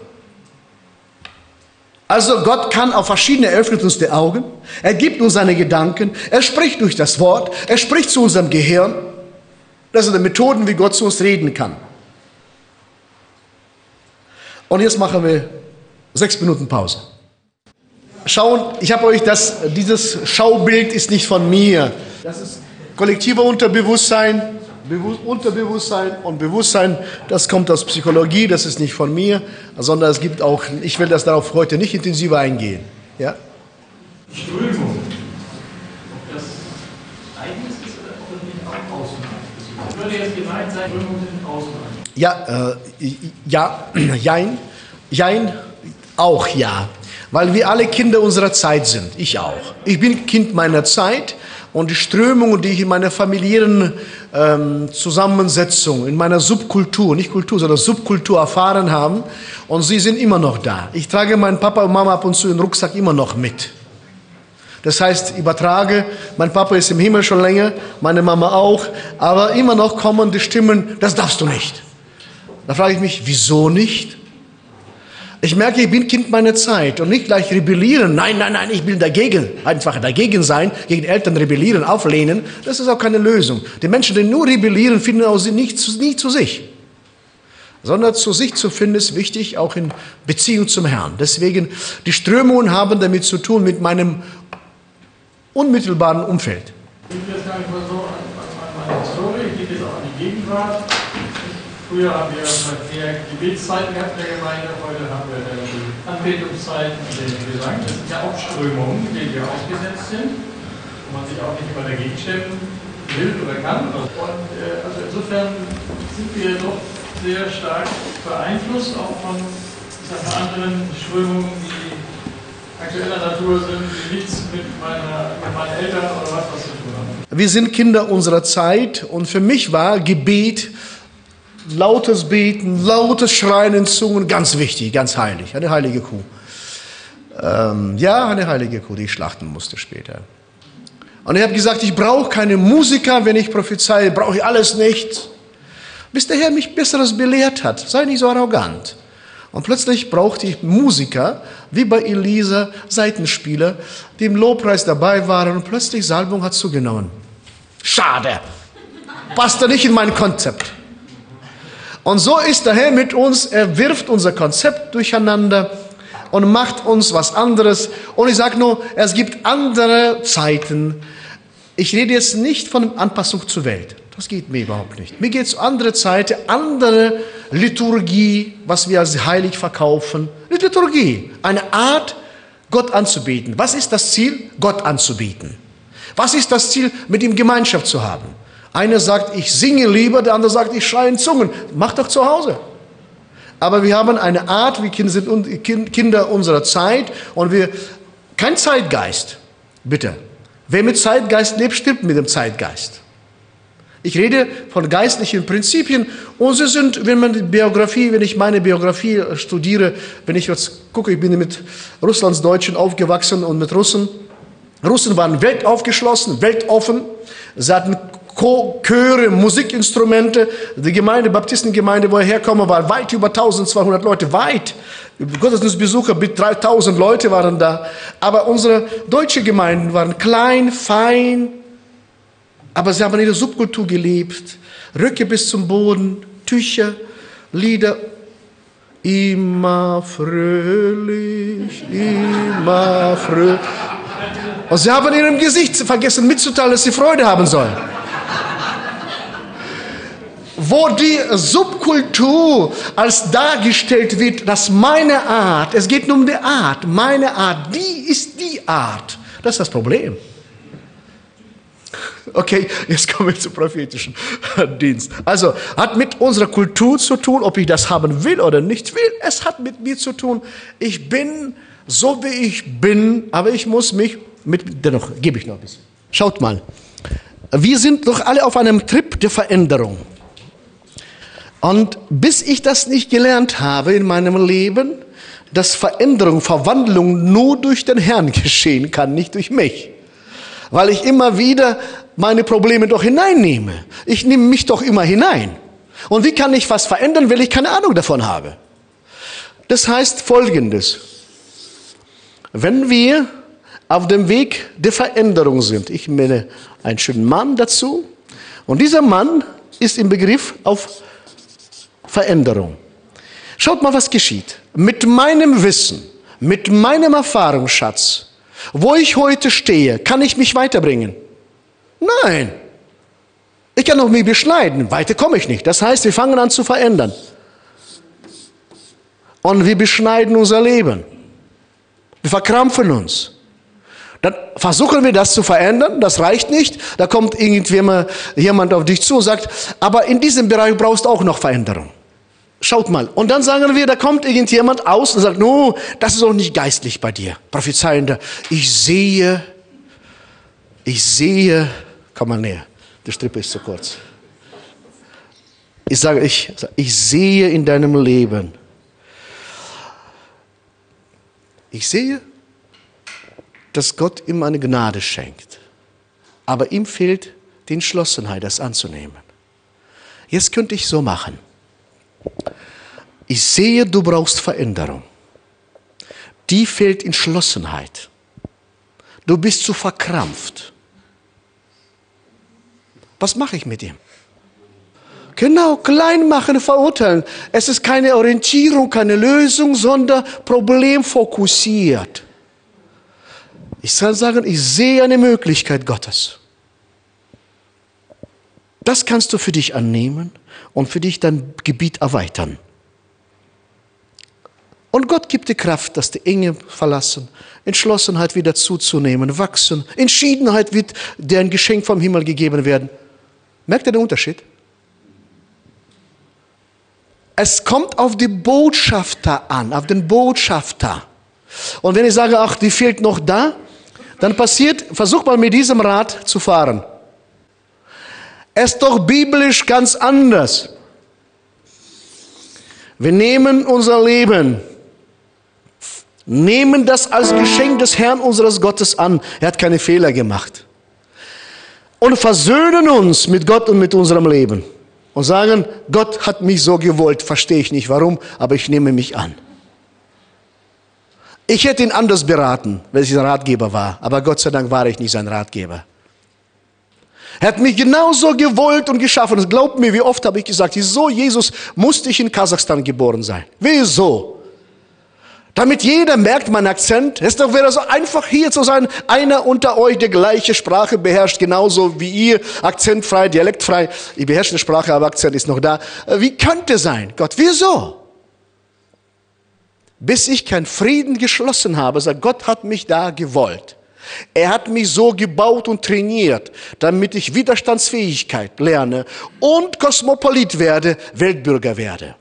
Also Gott kann auf verschiedene öffnet uns die Augen, er gibt uns seine Gedanken, er spricht durch das Wort, er spricht zu unserem Gehirn. Das sind die Methoden, wie Gott zu uns reden kann. Und jetzt machen wir sechs Minuten Pause. Schauen, ich habe euch das, dieses Schaubild ist nicht von mir. Das ist kollektiver Unterbewusstsein, Bewusst, Unterbewusstsein und Bewusstsein. Das kommt aus Psychologie, das ist nicht von mir, sondern es gibt auch, ich will das darauf heute nicht intensiver eingehen. Ja? Strömung. Ob das eigenes ist oder ob nicht auch Außenreich Ich würde jetzt gemeint sein, Strömungen sind Außenreich. Ja, äh, ja, [CLEARS THROAT] jein, jein, auch ja. Weil wir alle Kinder unserer Zeit sind. Ich auch. Ich bin Kind meiner Zeit und die Strömungen, die ich in meiner familiären ähm, Zusammensetzung, in meiner Subkultur, nicht Kultur, sondern Subkultur erfahren haben, und sie sind immer noch da. Ich trage meinen Papa und Mama ab und zu den Rucksack immer noch mit. Das heißt, übertrage, mein Papa ist im Himmel schon länger, meine Mama auch, aber immer noch kommen die Stimmen, das darfst du nicht. Da frage ich mich, wieso nicht? Ich merke, ich bin Kind meiner Zeit und nicht gleich rebellieren. Nein, nein, nein, ich will dagegen, einfach dagegen sein, gegen Eltern rebellieren, auflehnen. Das ist auch keine Lösung. Die Menschen, die nur rebellieren, finden auch nicht zu, nie zu sich. Sondern zu sich zu finden ist wichtig, auch in Beziehung zum Herrn. Deswegen, die Strömungen haben damit zu tun mit meinem unmittelbaren Umfeld. Ich will jetzt gar nicht mal so an meine Historie, ich gehe jetzt auch an die Gegenwart. Früher haben wir mehr Gebetszeiten gehabt in der Gemeinde, heute haben wir die Anbetungszeiten den Gesang. Das sind ja auch Strömungen, denen wir ausgesetzt sind, wo man sich auch nicht immer dagegen stemmen will oder kann. Und äh, also insofern sind wir doch sehr stark beeinflusst, auch von sagen, anderen Strömungen, die aktueller Natur sind, die nichts mit, meiner, mit meinen Eltern oder was, was zu tun haben. Wir sind Kinder unserer Zeit und für mich war Gebet lautes Beten, lautes Schreien in Zungen, ganz wichtig, ganz heilig, eine heilige Kuh. Ähm, ja, eine heilige Kuh, die ich schlachten musste später. Und ich habe gesagt, ich brauche keine Musiker, wenn ich prophezeie, brauche ich alles nicht. Bis der Herr mich Besseres belehrt hat, sei nicht so arrogant. Und plötzlich brauchte ich Musiker, wie bei Elisa, Seitenspieler, die im Lobpreis dabei waren und plötzlich Salbung hat zugenommen. Schade. Passte nicht in mein Konzept. Und so ist der Herr mit uns, er wirft unser Konzept durcheinander und macht uns was anderes. Und ich sage nur, es gibt andere Zeiten. Ich rede jetzt nicht von Anpassung zur Welt. Das geht mir überhaupt nicht. Mir geht es um andere Zeiten, andere Liturgie, was wir als heilig verkaufen. Liturgie, eine Art, Gott anzubeten. Was ist das Ziel? Gott anzubeten. Was ist das Ziel, mit ihm Gemeinschaft zu haben? Einer sagt, ich singe lieber, der andere sagt, ich schreie in Zungen. Mach doch zu Hause. Aber wir haben eine Art, sind Kinder unserer Zeit und wir, kein Zeitgeist, bitte. Wer mit Zeitgeist lebt, stirbt mit dem Zeitgeist. Ich rede von geistlichen Prinzipien und sie sind, wenn man die Biografie, wenn ich meine Biografie studiere, wenn ich jetzt gucke, ich bin mit Russlandsdeutschen aufgewachsen und mit Russen. Russen waren weltaufgeschlossen, weltoffen. Sie hatten Chöre, Musikinstrumente. Die Gemeinde, Baptistengemeinde, wo ich herkomme, war weit über 1200 Leute, weit. Gottesdienstbesucher, bis 3000 Leute waren da. Aber unsere deutsche Gemeinden waren klein, fein, aber sie haben ihre Subkultur gelebt. Röcke bis zum Boden, Tücher, Lieder. Immer fröhlich, immer fröhlich. Und sie haben in ihrem Gesicht vergessen mitzuteilen, dass sie Freude haben sollen. Wo die Subkultur als dargestellt wird, dass meine Art, es geht nur um die Art, meine Art, die ist die Art. Das ist das Problem. Okay, jetzt kommen wir zum prophetischen Dienst. Also, hat mit unserer Kultur zu tun, ob ich das haben will oder nicht will. Es hat mit mir zu tun. Ich bin so, wie ich bin, aber ich muss mich mit, dennoch, gebe ich noch ein bisschen. Schaut mal. Wir sind doch alle auf einem Trip der Veränderung. Und bis ich das nicht gelernt habe in meinem Leben, dass Veränderung, Verwandlung nur durch den Herrn [LAUGHS] geschehen kann, nicht durch mich. Weil ich immer wieder meine Probleme doch hineinnehme. Ich nehme mich doch immer hinein. Und wie kann ich was verändern, wenn ich keine Ahnung davon habe? Das heißt Folgendes. Wenn wir auf dem Weg der Veränderung sind, ich meine einen schönen Mann dazu, und dieser Mann ist im Begriff auf Veränderung. Schaut mal, was geschieht. Mit meinem Wissen, mit meinem Erfahrungsschatz, wo ich heute stehe, kann ich mich weiterbringen. Nein. Ich kann noch mich beschneiden, weiter komme ich nicht. Das heißt, wir fangen an zu verändern. Und wir beschneiden unser Leben. Wir verkrampfen uns. Dann versuchen wir das zu verändern, das reicht nicht. Da kommt irgendjemand jemand auf dich zu und sagt, aber in diesem Bereich brauchst du auch noch Veränderung. Schaut mal. Und dann sagen wir, da kommt irgendjemand aus und sagt, no, das ist auch nicht geistlich bei dir. Prophezeiender, ich sehe, ich sehe Komm mal näher. Die Strippe ist zu kurz. Ich sage, ich, ich sehe in deinem Leben. Ich sehe, dass Gott ihm eine Gnade schenkt. Aber ihm fehlt die Entschlossenheit, das anzunehmen. Jetzt könnte ich so machen. Ich sehe, du brauchst Veränderung. Die fehlt Entschlossenheit. Du bist zu verkrampft. Was mache ich mit ihm? Genau, klein machen, verurteilen. Es ist keine Orientierung, keine Lösung, sondern problemfokussiert. Ich kann sagen, ich sehe eine Möglichkeit Gottes. Das kannst du für dich annehmen und für dich dein Gebiet erweitern. Und Gott gibt dir Kraft, dass die Enge verlassen, Entschlossenheit wieder zuzunehmen, wachsen. Entschiedenheit wird dir ein Geschenk vom Himmel gegeben werden. Merkt ihr den Unterschied? Es kommt auf die Botschafter an, auf den Botschafter. Und wenn ich sage, ach, die fehlt noch da, dann passiert, versuch mal mit diesem Rad zu fahren. Ist doch biblisch ganz anders. Wir nehmen unser Leben, nehmen das als Geschenk des Herrn unseres Gottes an. Er hat keine Fehler gemacht. Und versöhnen uns mit Gott und mit unserem Leben. Und sagen, Gott hat mich so gewollt, verstehe ich nicht warum, aber ich nehme mich an. Ich hätte ihn anders beraten, wenn ich sein Ratgeber war, aber Gott sei Dank war ich nicht sein Ratgeber. Er hat mich genauso gewollt und geschaffen. Glaubt mir, wie oft habe ich gesagt, wieso Jesus musste ich in Kasachstan geboren sein? Wieso? Damit jeder merkt mein Akzent. Es wäre so einfach hier zu sein, einer unter euch, der gleiche Sprache beherrscht, genauso wie ihr, akzentfrei, dialektfrei. Ich beherrsche die Sprache, aber Akzent ist noch da. Wie könnte sein? Gott, wieso? Bis ich keinen Frieden geschlossen habe, sagt Gott hat mich da gewollt. Er hat mich so gebaut und trainiert, damit ich Widerstandsfähigkeit lerne und Kosmopolit werde, Weltbürger werde.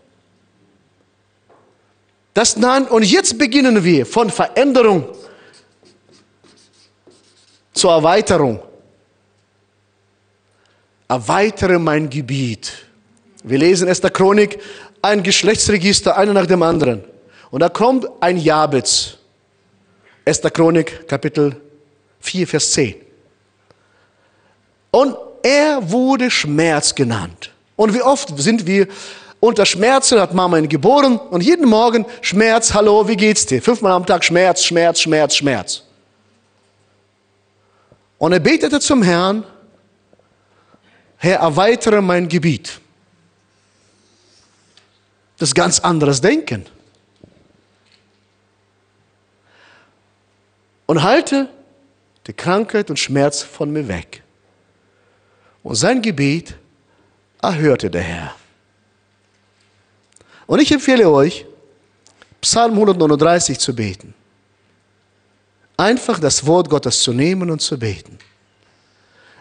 Das nahen, und jetzt beginnen wir von Veränderung zur Erweiterung. Erweitere mein Gebiet. Wir lesen Esther Chronik, ein Geschlechtsregister, einer nach dem anderen. Und da kommt ein Jabez. Esther Chronik, Kapitel 4, Vers 10. Und er wurde Schmerz genannt. Und wie oft sind wir unter Schmerzen, hat Mama ihn geboren und jeden Morgen Schmerz, hallo, wie geht's dir? Fünfmal am Tag Schmerz, Schmerz, Schmerz, Schmerz. Und er betete zum Herrn, Herr, erweitere mein Gebiet. Das ist ganz anderes Denken. Und halte die Krankheit und Schmerz von mir weg. Und sein Gebet erhörte der Herr. Und ich empfehle euch, Psalm 139 zu beten. Einfach das Wort Gottes zu nehmen und zu beten.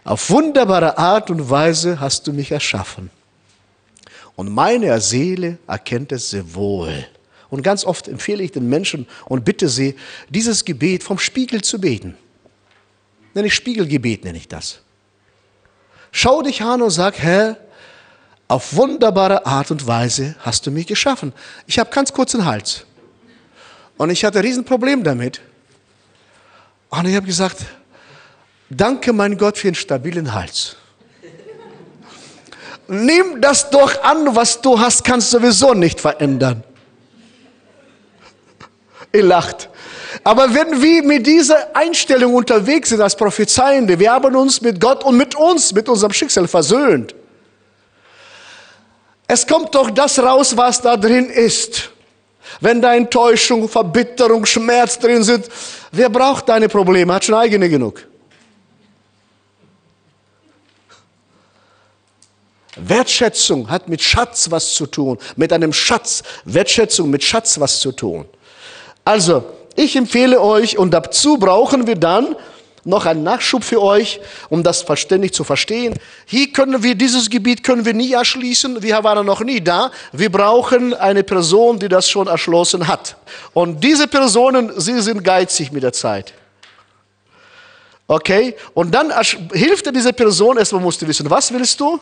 Auf wunderbare Art und Weise hast du mich erschaffen. Und meine Seele erkennt es sehr wohl. Und ganz oft empfehle ich den Menschen und bitte sie, dieses Gebet vom Spiegel zu beten. Nenne ich Spiegelgebet, nenne ich das. Schau dich an und sag, Herr, auf wunderbare Art und Weise hast du mich geschaffen. Ich habe ganz kurzen Hals. Und ich hatte ein Riesenproblem damit. Und ich habe gesagt, danke mein Gott für einen stabilen Hals. Nimm das doch an, was du hast, kannst du sowieso nicht verändern. Ihr lacht. Aber wenn wir mit dieser Einstellung unterwegs sind als Prophezeiende, wir haben uns mit Gott und mit uns, mit unserem Schicksal versöhnt. Es kommt doch das raus, was da drin ist. Wenn da Enttäuschung, Verbitterung, Schmerz drin sind, wer braucht deine Probleme? Hat schon eigene genug. Wertschätzung hat mit Schatz was zu tun, mit einem Schatz. Wertschätzung mit Schatz was zu tun. Also, ich empfehle euch, und dazu brauchen wir dann noch einen Nachschub für euch, um das verständlich zu verstehen. Hier können wir, dieses Gebiet können wir nie erschließen. Wir waren noch nie da. Wir brauchen eine Person, die das schon erschlossen hat. Und diese Personen, sie sind geizig mit der Zeit. Okay? Und dann hilft dir diese Person, erstmal musst du wissen, was willst du?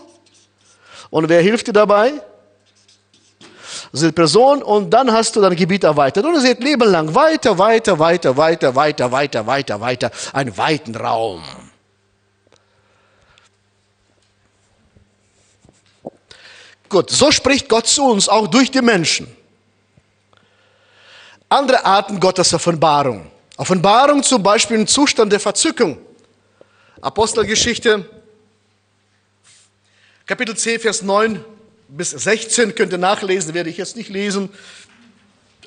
Und wer hilft dir dabei? Diese Person und dann hast du dein Gebiet erweitert. Und es geht Leben lang weiter, weiter, weiter, weiter, weiter, weiter, weiter, weiter, einen weiten Raum. Gut, so spricht Gott zu uns, auch durch die Menschen. Andere Arten Gottes Offenbarung. Offenbarung zum Beispiel im Zustand der Verzückung. Apostelgeschichte, Kapitel 10, Vers 9 bis 16 könnt ihr nachlesen, werde ich jetzt nicht lesen.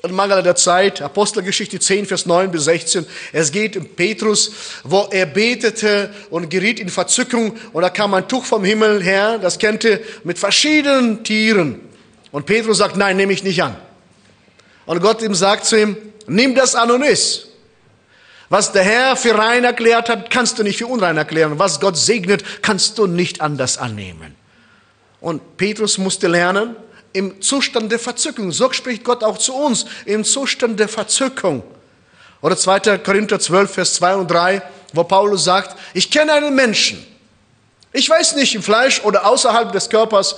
An Mangel der Zeit, Apostelgeschichte 10, Vers 9 bis 16. Es geht um Petrus, wo er betete und geriet in Verzückung und da kam ein Tuch vom Himmel her, das kennt ihr, mit verschiedenen Tieren. Und Petrus sagt, nein, nehme ich nicht an. Und Gott ihm sagt zu ihm, nimm das an und iss. Was der Herr für rein erklärt hat, kannst du nicht für unrein erklären. Was Gott segnet, kannst du nicht anders annehmen. Und Petrus musste lernen, im Zustand der Verzückung, so spricht Gott auch zu uns, im Zustand der Verzückung. Oder 2. Korinther 12, Vers 2 und 3, wo Paulus sagt, ich kenne einen Menschen. Ich weiß nicht, im Fleisch oder außerhalb des Körpers,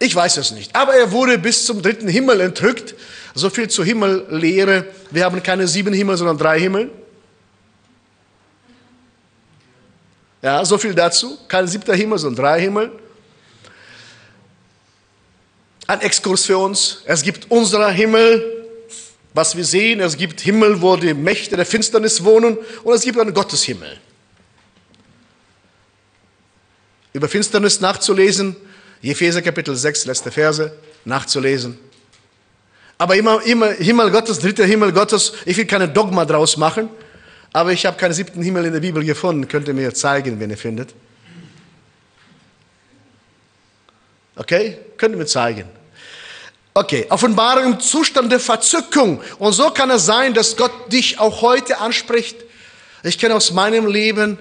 Ich weiß es nicht. Aber er wurde bis zum dritten Himmel entrückt. So viel zur Himmellehre. Wir haben keine sieben Himmel, sondern drei Himmel. Ja, so viel dazu. Kein siebter Himmel, sondern drei Himmel. Ein Exkurs für uns. Es gibt unser Himmel, was wir sehen. Es gibt Himmel, wo die Mächte der Finsternis wohnen. Und es gibt einen Gotteshimmel. Über Finsternis nachzulesen, Epheser Kapitel 6, letzte Verse, nachzulesen. Aber immer, immer Himmel Gottes, dritter Himmel Gottes, ich will keine Dogma draus machen, aber ich habe keinen siebten Himmel in der Bibel gefunden, könnt ihr mir zeigen, wenn ihr findet. Okay, könnt ihr mir zeigen. Okay, Offenbarung im Zustand der Verzückung. Und so kann es sein, dass Gott dich auch heute anspricht. Ich kenne aus meinem Leben,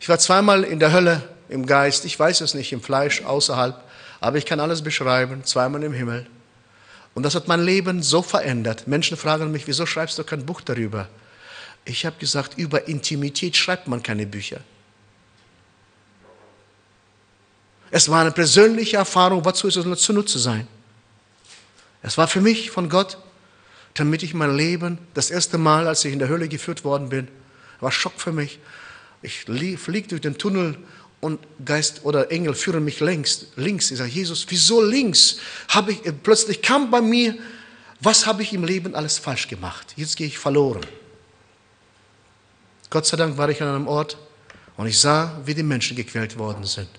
ich war zweimal in der Hölle im Geist, ich weiß es nicht, im Fleisch, außerhalb. Aber ich kann alles beschreiben, zweimal im Himmel. Und das hat mein Leben so verändert. Menschen fragen mich, wieso schreibst du kein Buch darüber? Ich habe gesagt, über Intimität schreibt man keine Bücher. Es war eine persönliche Erfahrung, wozu ist es nur zunutze sein? Es war für mich von Gott, damit ich mein Leben, das erste Mal, als ich in der Hölle geführt worden bin, war Schock für mich. Ich fliege durch den Tunnel und Geist oder Engel führen mich links. links. Ich sage, Jesus, wieso links? Habe ich, plötzlich kam bei mir, was habe ich im Leben alles falsch gemacht? Jetzt gehe ich verloren. Gott sei Dank war ich an einem Ort und ich sah, wie die Menschen gequält worden sind.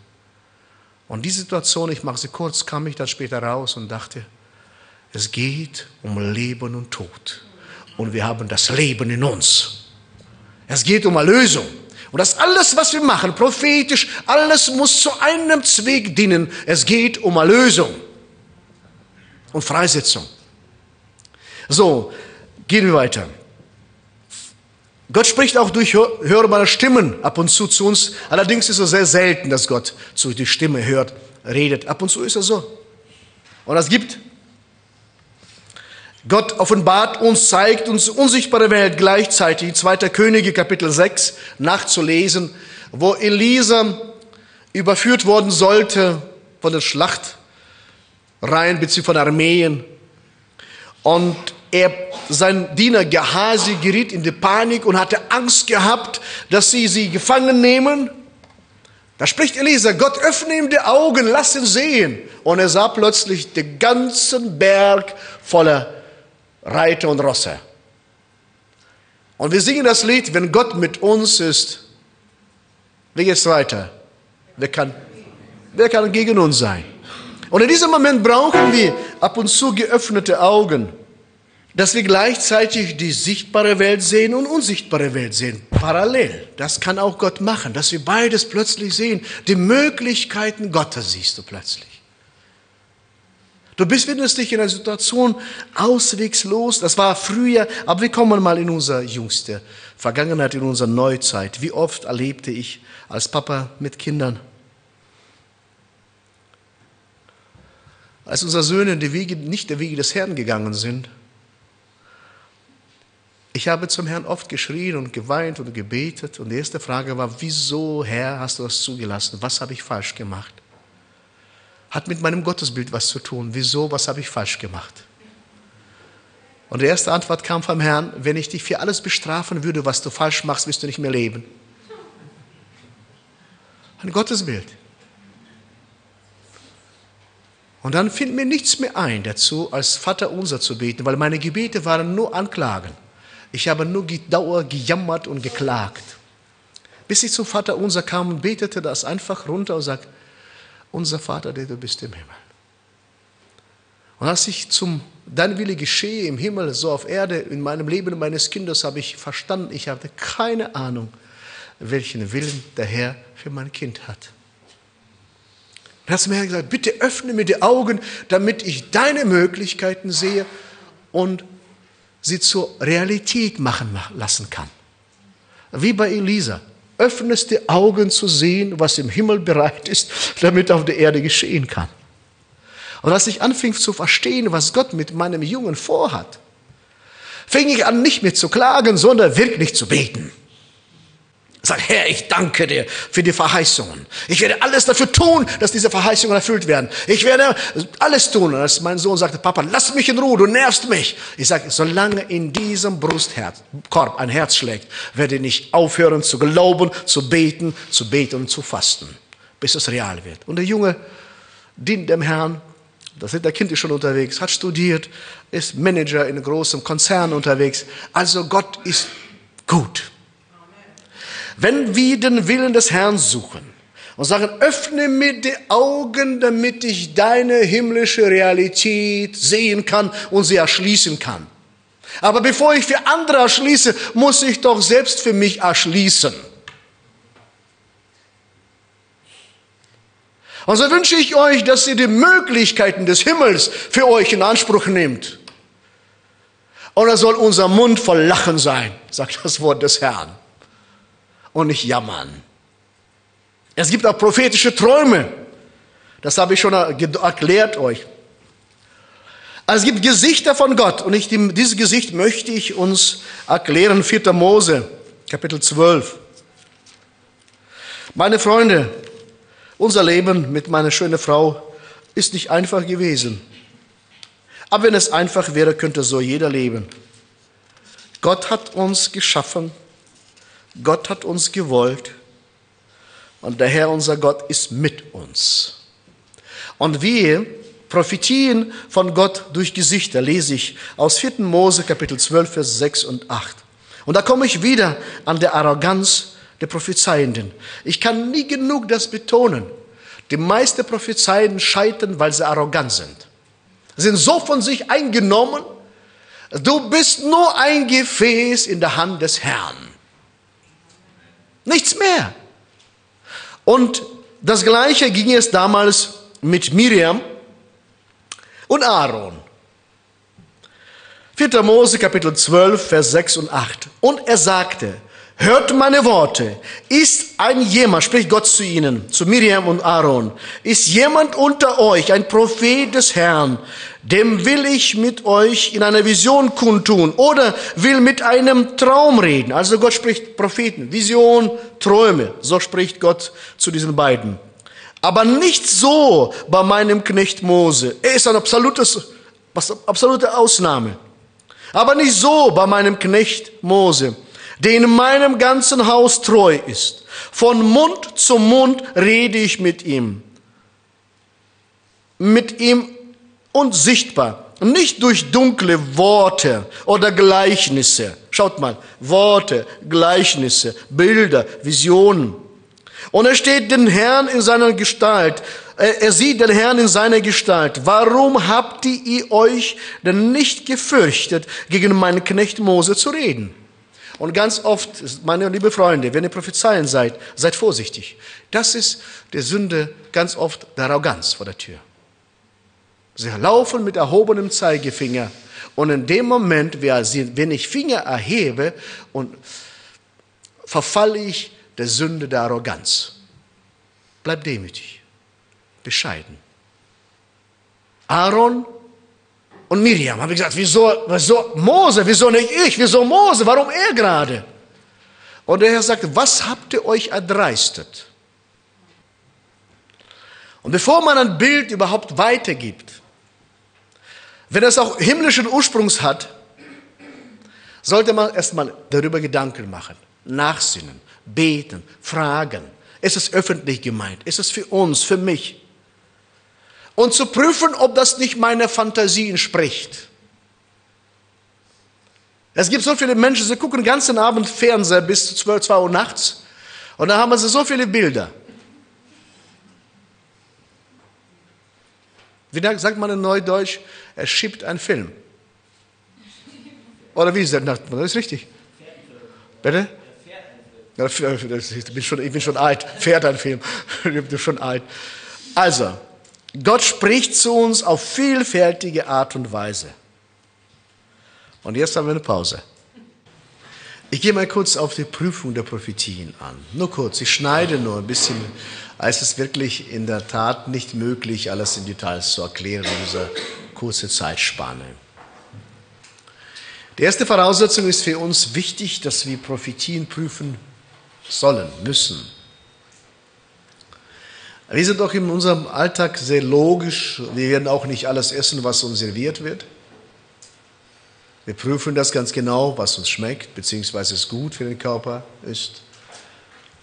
Und die Situation, ich mache sie kurz, kam ich dann später raus und dachte, es geht um Leben und Tod. Und wir haben das Leben in uns. Es geht um Erlösung. Und das alles, was wir machen, prophetisch, alles muss zu einem Zweck dienen. Es geht um Erlösung und Freisetzung. So, gehen wir weiter. Gott spricht auch durch hörbare Stimmen ab und zu zu uns. Allerdings ist es sehr selten, dass Gott zu die Stimme hört, redet. Ab und zu ist er so. Und es gibt Gott offenbart uns, zeigt uns unsichtbare Welt gleichzeitig. 2. Könige Kapitel 6 nachzulesen, wo Elisa überführt worden sollte von der Schlachtreihen bzw. von Armeen. Und er, sein Diener Gehasi geriet in die Panik und hatte Angst gehabt, dass sie sie gefangen nehmen. Da spricht Elisa, Gott öffne ihm die Augen, lass ihn sehen. Und er sah plötzlich den ganzen Berg voller Reiter und Rosse. Und wir singen das Lied, wenn Gott mit uns ist. Wie geht's weiter? Wer kann, wer kann gegen uns sein? Und in diesem Moment brauchen wir ab und zu geöffnete Augen, dass wir gleichzeitig die sichtbare Welt sehen und unsichtbare Welt sehen. Parallel. Das kann auch Gott machen, dass wir beides plötzlich sehen. Die Möglichkeiten Gottes siehst du plötzlich. Du befindest dich in einer Situation auswegslos. Das war früher, aber wir kommen mal in unsere jüngste Vergangenheit, in unsere Neuzeit. Wie oft erlebte ich als Papa mit Kindern, als unsere Söhne die Wege, nicht der Wege des Herrn gegangen sind. Ich habe zum Herrn oft geschrien und geweint und gebetet. Und die erste Frage war, wieso, Herr, hast du das zugelassen? Was habe ich falsch gemacht? Hat mit meinem Gottesbild was zu tun. Wieso, was habe ich falsch gemacht? Und die erste Antwort kam vom Herrn, wenn ich dich für alles bestrafen würde, was du falsch machst, wirst du nicht mehr leben. Ein Gottesbild. Und dann fiel mir nichts mehr ein dazu, als Vater unser zu beten, weil meine Gebete waren nur Anklagen. Ich habe nur Dauer gejammert und geklagt. Bis ich zum Vater unser kam und betete das einfach runter und sagte, unser Vater, der du bist im Himmel. Und als ich zum Dein Wille geschehe im Himmel, so auf Erde, in meinem Leben meines Kindes, habe ich verstanden, ich hatte keine Ahnung, welchen Willen der Herr für mein Kind hat. Und hat mir gesagt, bitte öffne mir die Augen, damit ich deine Möglichkeiten sehe und sie zur Realität machen lassen kann. Wie bei Elisa öffnest die Augen zu sehen, was im Himmel bereit ist, damit auf der Erde geschehen kann. Und als ich anfing zu verstehen, was Gott mit meinem Jungen vorhat, fing ich an, nicht mehr zu klagen, sondern wirklich zu beten. Sag, Herr, ich danke dir für die Verheißungen. Ich werde alles dafür tun, dass diese Verheißungen erfüllt werden. Ich werde alles tun. Und als mein Sohn sagte, Papa, lass mich in Ruhe, du nervst mich. Ich sage, solange in diesem Brustkorb ein Herz schlägt, werde ich nicht aufhören zu glauben, zu beten, zu beten und zu fasten, bis es real wird. Und der Junge dient dem Herrn. Das der Kind ist schon unterwegs, hat studiert, ist Manager in einem großen Konzern unterwegs. Also Gott ist gut. Wenn wir den Willen des Herrn suchen und sagen, öffne mir die Augen, damit ich deine himmlische Realität sehen kann und sie erschließen kann. Aber bevor ich für andere erschließe, muss ich doch selbst für mich erschließen. Und so wünsche ich euch, dass ihr die Möglichkeiten des Himmels für euch in Anspruch nehmt. Da soll unser Mund voll Lachen sein, sagt das Wort des Herrn und nicht jammern. Es gibt auch prophetische Träume. Das habe ich schon erklärt euch. Also es gibt Gesichter von Gott und ich, dieses Gesicht möchte ich uns erklären. 4. Mose, Kapitel 12. Meine Freunde, unser Leben mit meiner schönen Frau ist nicht einfach gewesen. Aber wenn es einfach wäre, könnte so jeder leben. Gott hat uns geschaffen Gott hat uns gewollt und der Herr unser Gott ist mit uns. Und wir profitieren von Gott durch Gesichter, lese ich aus 4. Mose Kapitel 12, Vers 6 und 8. Und da komme ich wieder an der Arroganz der Prophezeienden. Ich kann nie genug das betonen. Die meisten Prophezeienden scheitern, weil sie arrogant sind. Sie sind so von sich eingenommen, du bist nur ein Gefäß in der Hand des Herrn. Nichts mehr. Und das Gleiche ging es damals mit Miriam und Aaron. 4. Mose Kapitel 12, Vers 6 und 8. Und er sagte, hört meine Worte, ist ein jemand, spricht Gott zu ihnen, zu Miriam und Aaron, ist jemand unter euch, ein Prophet des Herrn, dem will ich mit euch in einer Vision kundtun oder will mit einem Traum reden. Also Gott spricht Propheten, Vision, Träume. So spricht Gott zu diesen beiden. Aber nicht so bei meinem Knecht Mose. Er ist eine absolute Ausnahme. Aber nicht so bei meinem Knecht Mose, der in meinem ganzen Haus treu ist. Von Mund zu Mund rede ich mit ihm. Mit ihm und sichtbar. Nicht durch dunkle Worte oder Gleichnisse. Schaut mal, Worte, Gleichnisse, Bilder, Visionen. Und er steht den Herrn in seiner Gestalt. Er sieht den Herrn in seiner Gestalt. Warum habt ihr euch denn nicht gefürchtet, gegen meinen Knecht Mose zu reden? Und ganz oft, meine liebe Freunde, wenn ihr Prophezeien seid, seid vorsichtig. Das ist der Sünde ganz oft der Arroganz vor der Tür. Sie laufen mit erhobenem Zeigefinger. Und in dem Moment, wenn ich Finger erhebe, und verfalle ich der Sünde der Arroganz. Bleib demütig, bescheiden. Aaron und Miriam habe ich gesagt, wieso, wieso Mose, wieso nicht ich, wieso Mose, warum er gerade? Und der Herr sagte, was habt ihr euch erdreistet? Und bevor man ein Bild überhaupt weitergibt, wenn es auch himmlischen Ursprungs hat, sollte man erstmal darüber Gedanken machen, nachsinnen, beten, fragen. Ist es öffentlich gemeint? Ist es für uns, für mich? Und zu prüfen, ob das nicht meiner Fantasie entspricht. Es gibt so viele Menschen, sie gucken den ganzen Abend Fernseher bis zu 12, 2 Uhr nachts und da haben sie so viele Bilder. Wie sagt man in Neudeutsch? Er schiebt einen Film. Oder wie ist das? Das ist richtig. Bitte? Ich bin, schon, ich bin schon alt. Fährt ein Film. [LAUGHS] Ich bin schon alt. Also, Gott spricht zu uns auf vielfältige Art und Weise. Und jetzt haben wir eine Pause. Ich gehe mal kurz auf die Prüfung der Prophetien an. Nur kurz, ich schneide nur ein bisschen es ist wirklich in der Tat nicht möglich, alles in Details zu erklären in dieser kurzen Zeitspanne. Die erste Voraussetzung ist für uns wichtig, dass wir Prophetien prüfen sollen, müssen. Wir sind doch in unserem Alltag sehr logisch. Wir werden auch nicht alles essen, was uns serviert wird. Wir prüfen das ganz genau, was uns schmeckt, beziehungsweise es gut für den Körper ist.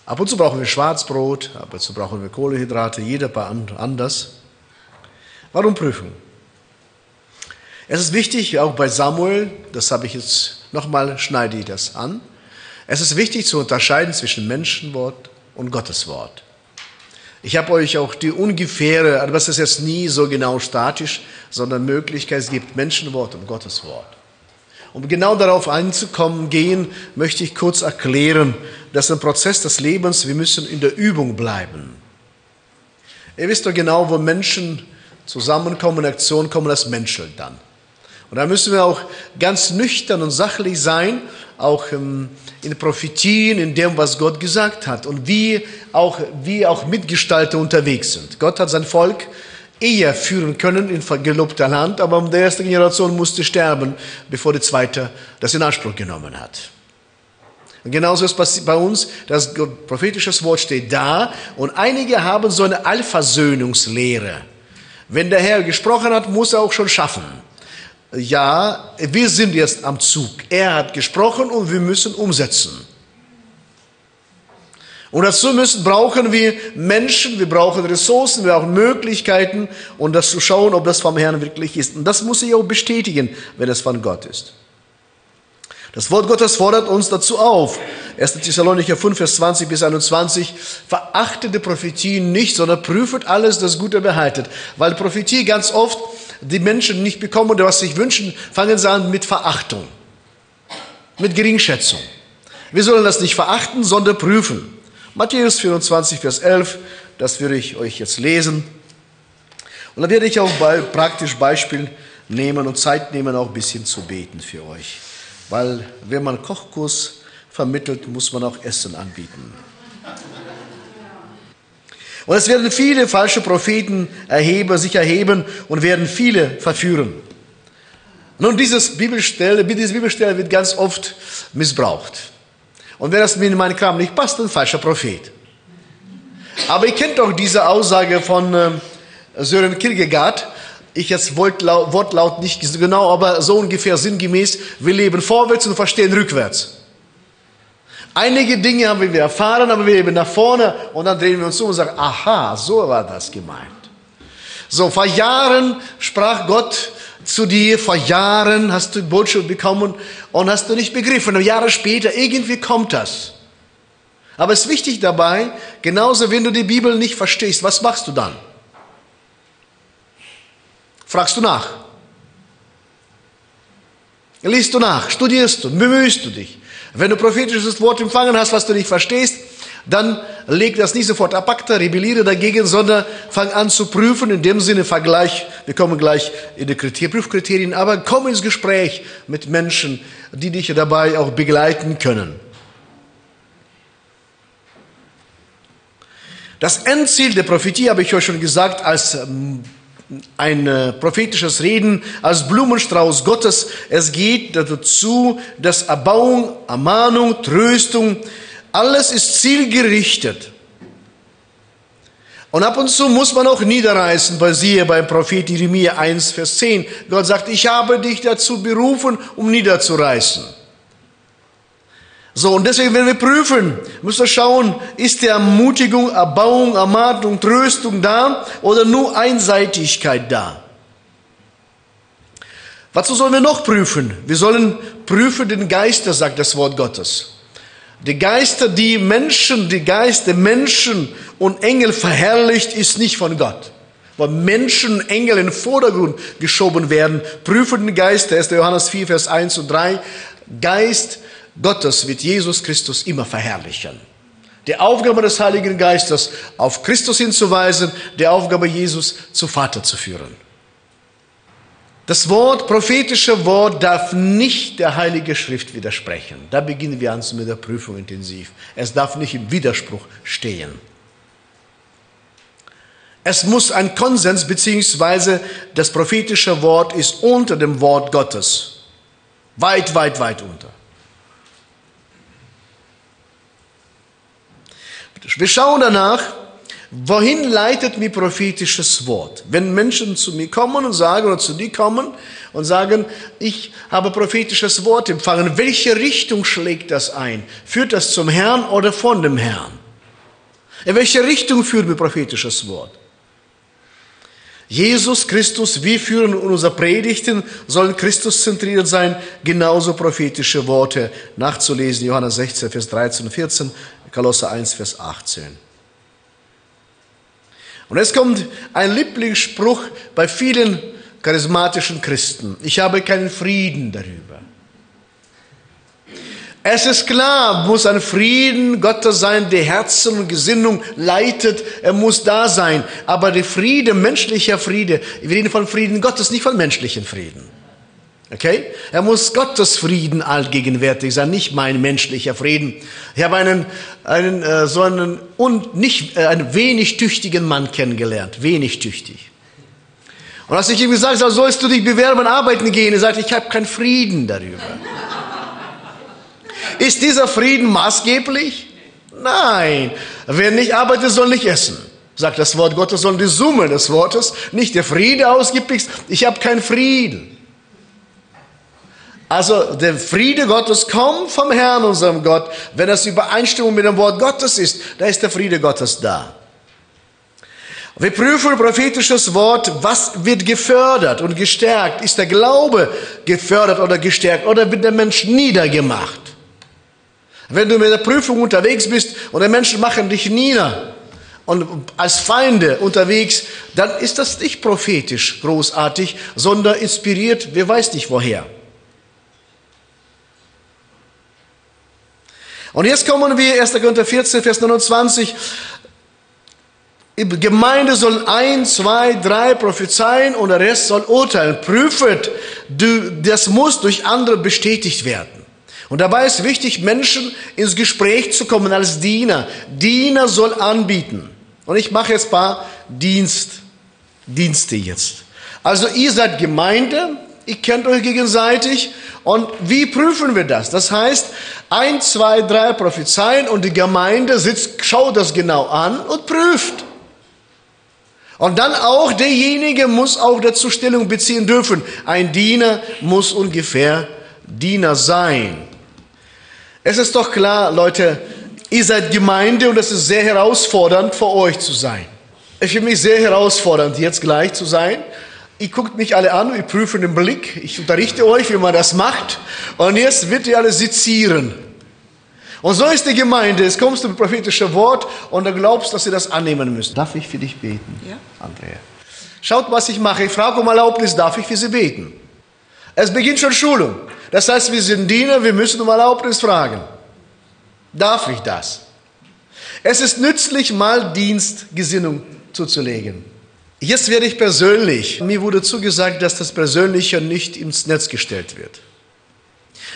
Ab und zu brauchen wir Schwarzbrot, ab und zu brauchen wir Kohlenhydrate, jeder anders. Warum prüfen? Es ist wichtig, auch bei Samuel, das habe ich jetzt nochmal, schneide ich das an. Es ist wichtig zu unterscheiden zwischen Menschenwort und Gotteswort. Ich habe euch auch die ungefähre, aber das ist jetzt nie so genau statisch, sondern Möglichkeit, es gibt Menschenwort und Gotteswort. Um genau darauf einzukommen gehen, möchte ich kurz erklären, dass im Prozess des Lebens, wir müssen in der Übung bleiben. Ihr wisst doch genau, wo Menschen zusammenkommen, in Aktion kommen, das menschelt dann. Und da müssen wir auch ganz nüchtern und sachlich sein, auch in Prophetien, in dem, was Gott gesagt hat und wie auch, wie auch Mitgestalter unterwegs sind. Gott hat sein Volk eher führen können in gelobter Land, aber die erste Generation musste sterben, bevor die zweite das in Anspruch genommen hat. Und genauso ist bei uns, das prophetische Wort steht da und einige haben so eine Allversöhnungslehre. Wenn der Herr gesprochen hat, muss er auch schon schaffen ja, wir sind jetzt am Zug. Er hat gesprochen und wir müssen umsetzen. Und dazu müssen, brauchen wir Menschen, wir brauchen Ressourcen, wir brauchen Möglichkeiten, um das zu schauen, ob das vom Herrn wirklich ist. Und das muss ich auch bestätigen, wenn es von Gott ist. Das Wort Gottes fordert uns dazu auf. 1. Thessalonicher 5, Vers 20 bis 21. Verachtet die Prophetie nicht, sondern prüft alles, das Gute behaltet. Weil Prophetie ganz oft die Menschen nicht bekommen oder was sie sich wünschen, fangen sie an mit Verachtung, mit Geringschätzung. Wir sollen das nicht verachten, sondern prüfen. Matthäus 24, Vers 11, das würde ich euch jetzt lesen. Und dann werde ich auch bei, praktisch Beispiel nehmen und Zeit nehmen, auch ein bisschen zu beten für euch. Weil wenn man Kochkurs vermittelt, muss man auch Essen anbieten. Und es werden viele falsche Propheten erheben, sich erheben und werden viele verführen. Nun, dieses Bibelstelle, diese Bibelstelle wird ganz oft missbraucht. Und wenn das mir in meinen Kram nicht passt, dann falscher Prophet. Aber ihr kennt doch diese Aussage von äh, Sören Kierkegaard. Ich jetzt Wortlaut nicht genau, aber so ungefähr sinngemäß. Wir leben vorwärts und verstehen rückwärts. Einige Dinge haben wir erfahren, aber wir leben nach vorne und dann drehen wir uns um und sagen, aha, so war das gemeint. So, vor Jahren sprach Gott zu dir, vor Jahren hast du Botschaft bekommen und hast du nicht begriffen. Und Jahre später, irgendwie kommt das. Aber es ist wichtig dabei, genauso wenn du die Bibel nicht verstehst, was machst du dann? Fragst du nach? Liest du nach? Studierst du? Bemühst du dich? Wenn du prophetisches Wort empfangen hast, was du nicht verstehst, dann leg das nicht sofort ab, acta, rebelliere dagegen, sondern fang an zu prüfen, in dem Sinne Vergleich. Wir kommen gleich in die Kriterien, Prüfkriterien, aber komm ins Gespräch mit Menschen, die dich dabei auch begleiten können. Das Endziel der Prophetie habe ich euch schon gesagt, als ähm, ein äh, prophetisches Reden als Blumenstrauß Gottes. Es geht dazu, dass Erbauung, Ermahnung, Tröstung, alles ist zielgerichtet. Und ab und zu muss man auch niederreißen, bei siehe beim Prophet Jeremia 1, Vers 10. Gott sagt, ich habe dich dazu berufen, um niederzureißen. So, und deswegen, wenn wir prüfen, müssen wir schauen, ist die Ermutigung, Erbauung, Ermahnung, Tröstung da oder nur Einseitigkeit da? Was sollen wir noch prüfen? Wir sollen prüfen den Geister, sagt das Wort Gottes. Die Geister, die Menschen, die Geister Menschen und Engel verherrlicht, ist nicht von Gott. Weil Menschen, Engel in den Vordergrund geschoben werden, prüfen den Geist, 1. Johannes 4, Vers 1 und 3. Geist, Gottes wird Jesus Christus immer verherrlichen. Die Aufgabe des Heiligen Geistes, auf Christus hinzuweisen, die Aufgabe Jesus zu Vater zu führen. Das Wort, prophetische Wort darf nicht der Heilige Schrift widersprechen. Da beginnen wir an mit der Prüfung intensiv. Es darf nicht im Widerspruch stehen. Es muss ein Konsens beziehungsweise das prophetische Wort ist unter dem Wort Gottes. Weit, weit, weit unter. Wir schauen danach, wohin leitet mir prophetisches Wort? Wenn Menschen zu mir kommen und sagen, oder zu dir kommen und sagen, ich habe prophetisches Wort empfangen, welche Richtung schlägt das ein? Führt das zum Herrn oder von dem Herrn? In welche Richtung führt mir prophetisches Wort? Jesus Christus, wir führen unsere Predigten, sollen Christus zentriert sein, genauso prophetische Worte nachzulesen, Johannes 16, Vers 13 und 14, Kolosser 1, Vers 18. Und es kommt ein Lieblingsspruch bei vielen charismatischen Christen. Ich habe keinen Frieden darüber. Es ist klar, muss ein Frieden Gottes sein, der Herzen und Gesinnung leitet. Er muss da sein. Aber der Friede, menschlicher Friede, wir reden von Frieden Gottes, nicht von menschlichen Frieden. Okay? Er muss Gottes Frieden allgegenwärtig sein, nicht mein menschlicher Frieden. Ich habe einen, einen äh, so einen und nicht äh, einen wenig tüchtigen Mann kennengelernt, wenig tüchtig. Und als ich ihm gesagt habe, sollst du dich bewerben, arbeiten gehen, er sagte, ich habe keinen Frieden darüber. Ist dieser Frieden maßgeblich? Nein. Wer nicht arbeitet, soll nicht essen. Sagt das Wort Gottes, sondern die Summe des Wortes, nicht der Friede ausgepickt. Ich habe keinen Frieden. Also der Friede Gottes kommt vom Herrn, unserem Gott. Wenn das Übereinstimmung mit dem Wort Gottes ist, da ist der Friede Gottes da. Wir prüfen prophetisches Wort, was wird gefördert und gestärkt? Ist der Glaube gefördert oder gestärkt oder wird der Mensch niedergemacht? Wenn du mit der Prüfung unterwegs bist und die Menschen machen dich nieder und als Feinde unterwegs, dann ist das nicht prophetisch großartig, sondern inspiriert, wer weiß nicht woher. Und jetzt kommen wir, 1. Korinther 14, Vers 29. Gemeinde soll ein, zwei, drei prophezeien und der Rest soll urteilen. Prüfet, das muss durch andere bestätigt werden. Und dabei ist wichtig, Menschen ins Gespräch zu kommen als Diener. Diener soll anbieten. Und ich mache jetzt ein paar Dienst, Dienste jetzt. Also ihr seid Gemeinde, ihr kennt euch gegenseitig. Und wie prüfen wir das? Das heißt, ein, zwei, drei prophezeien und die Gemeinde sitzt, schaut das genau an und prüft. Und dann auch derjenige muss auch dazu Stellung beziehen dürfen. Ein Diener muss ungefähr Diener sein. Es ist doch klar, Leute, ihr seid Gemeinde und es ist sehr herausfordernd für euch zu sein. Ist für mich sehr herausfordernd, jetzt gleich zu sein. Ihr guckt mich alle an, ihr prüft den Blick. Ich unterrichte euch, wie man das macht. Und jetzt wird ihr alle sezieren. Und so ist die Gemeinde. Es kommst du mit prophetisches Wort und du glaubst, dass sie das annehmen müssen. Darf ich für dich beten, ja. Andrea? Schaut, was ich mache. Ich frage um Erlaubnis, darf ich für sie beten? Es beginnt schon Schulung. Das heißt, wir sind Diener, wir müssen um Erlaubnis fragen. Darf ich das? Es ist nützlich, mal Dienstgesinnung zuzulegen. Jetzt werde ich persönlich. Mir wurde zugesagt, dass das Persönliche nicht ins Netz gestellt wird.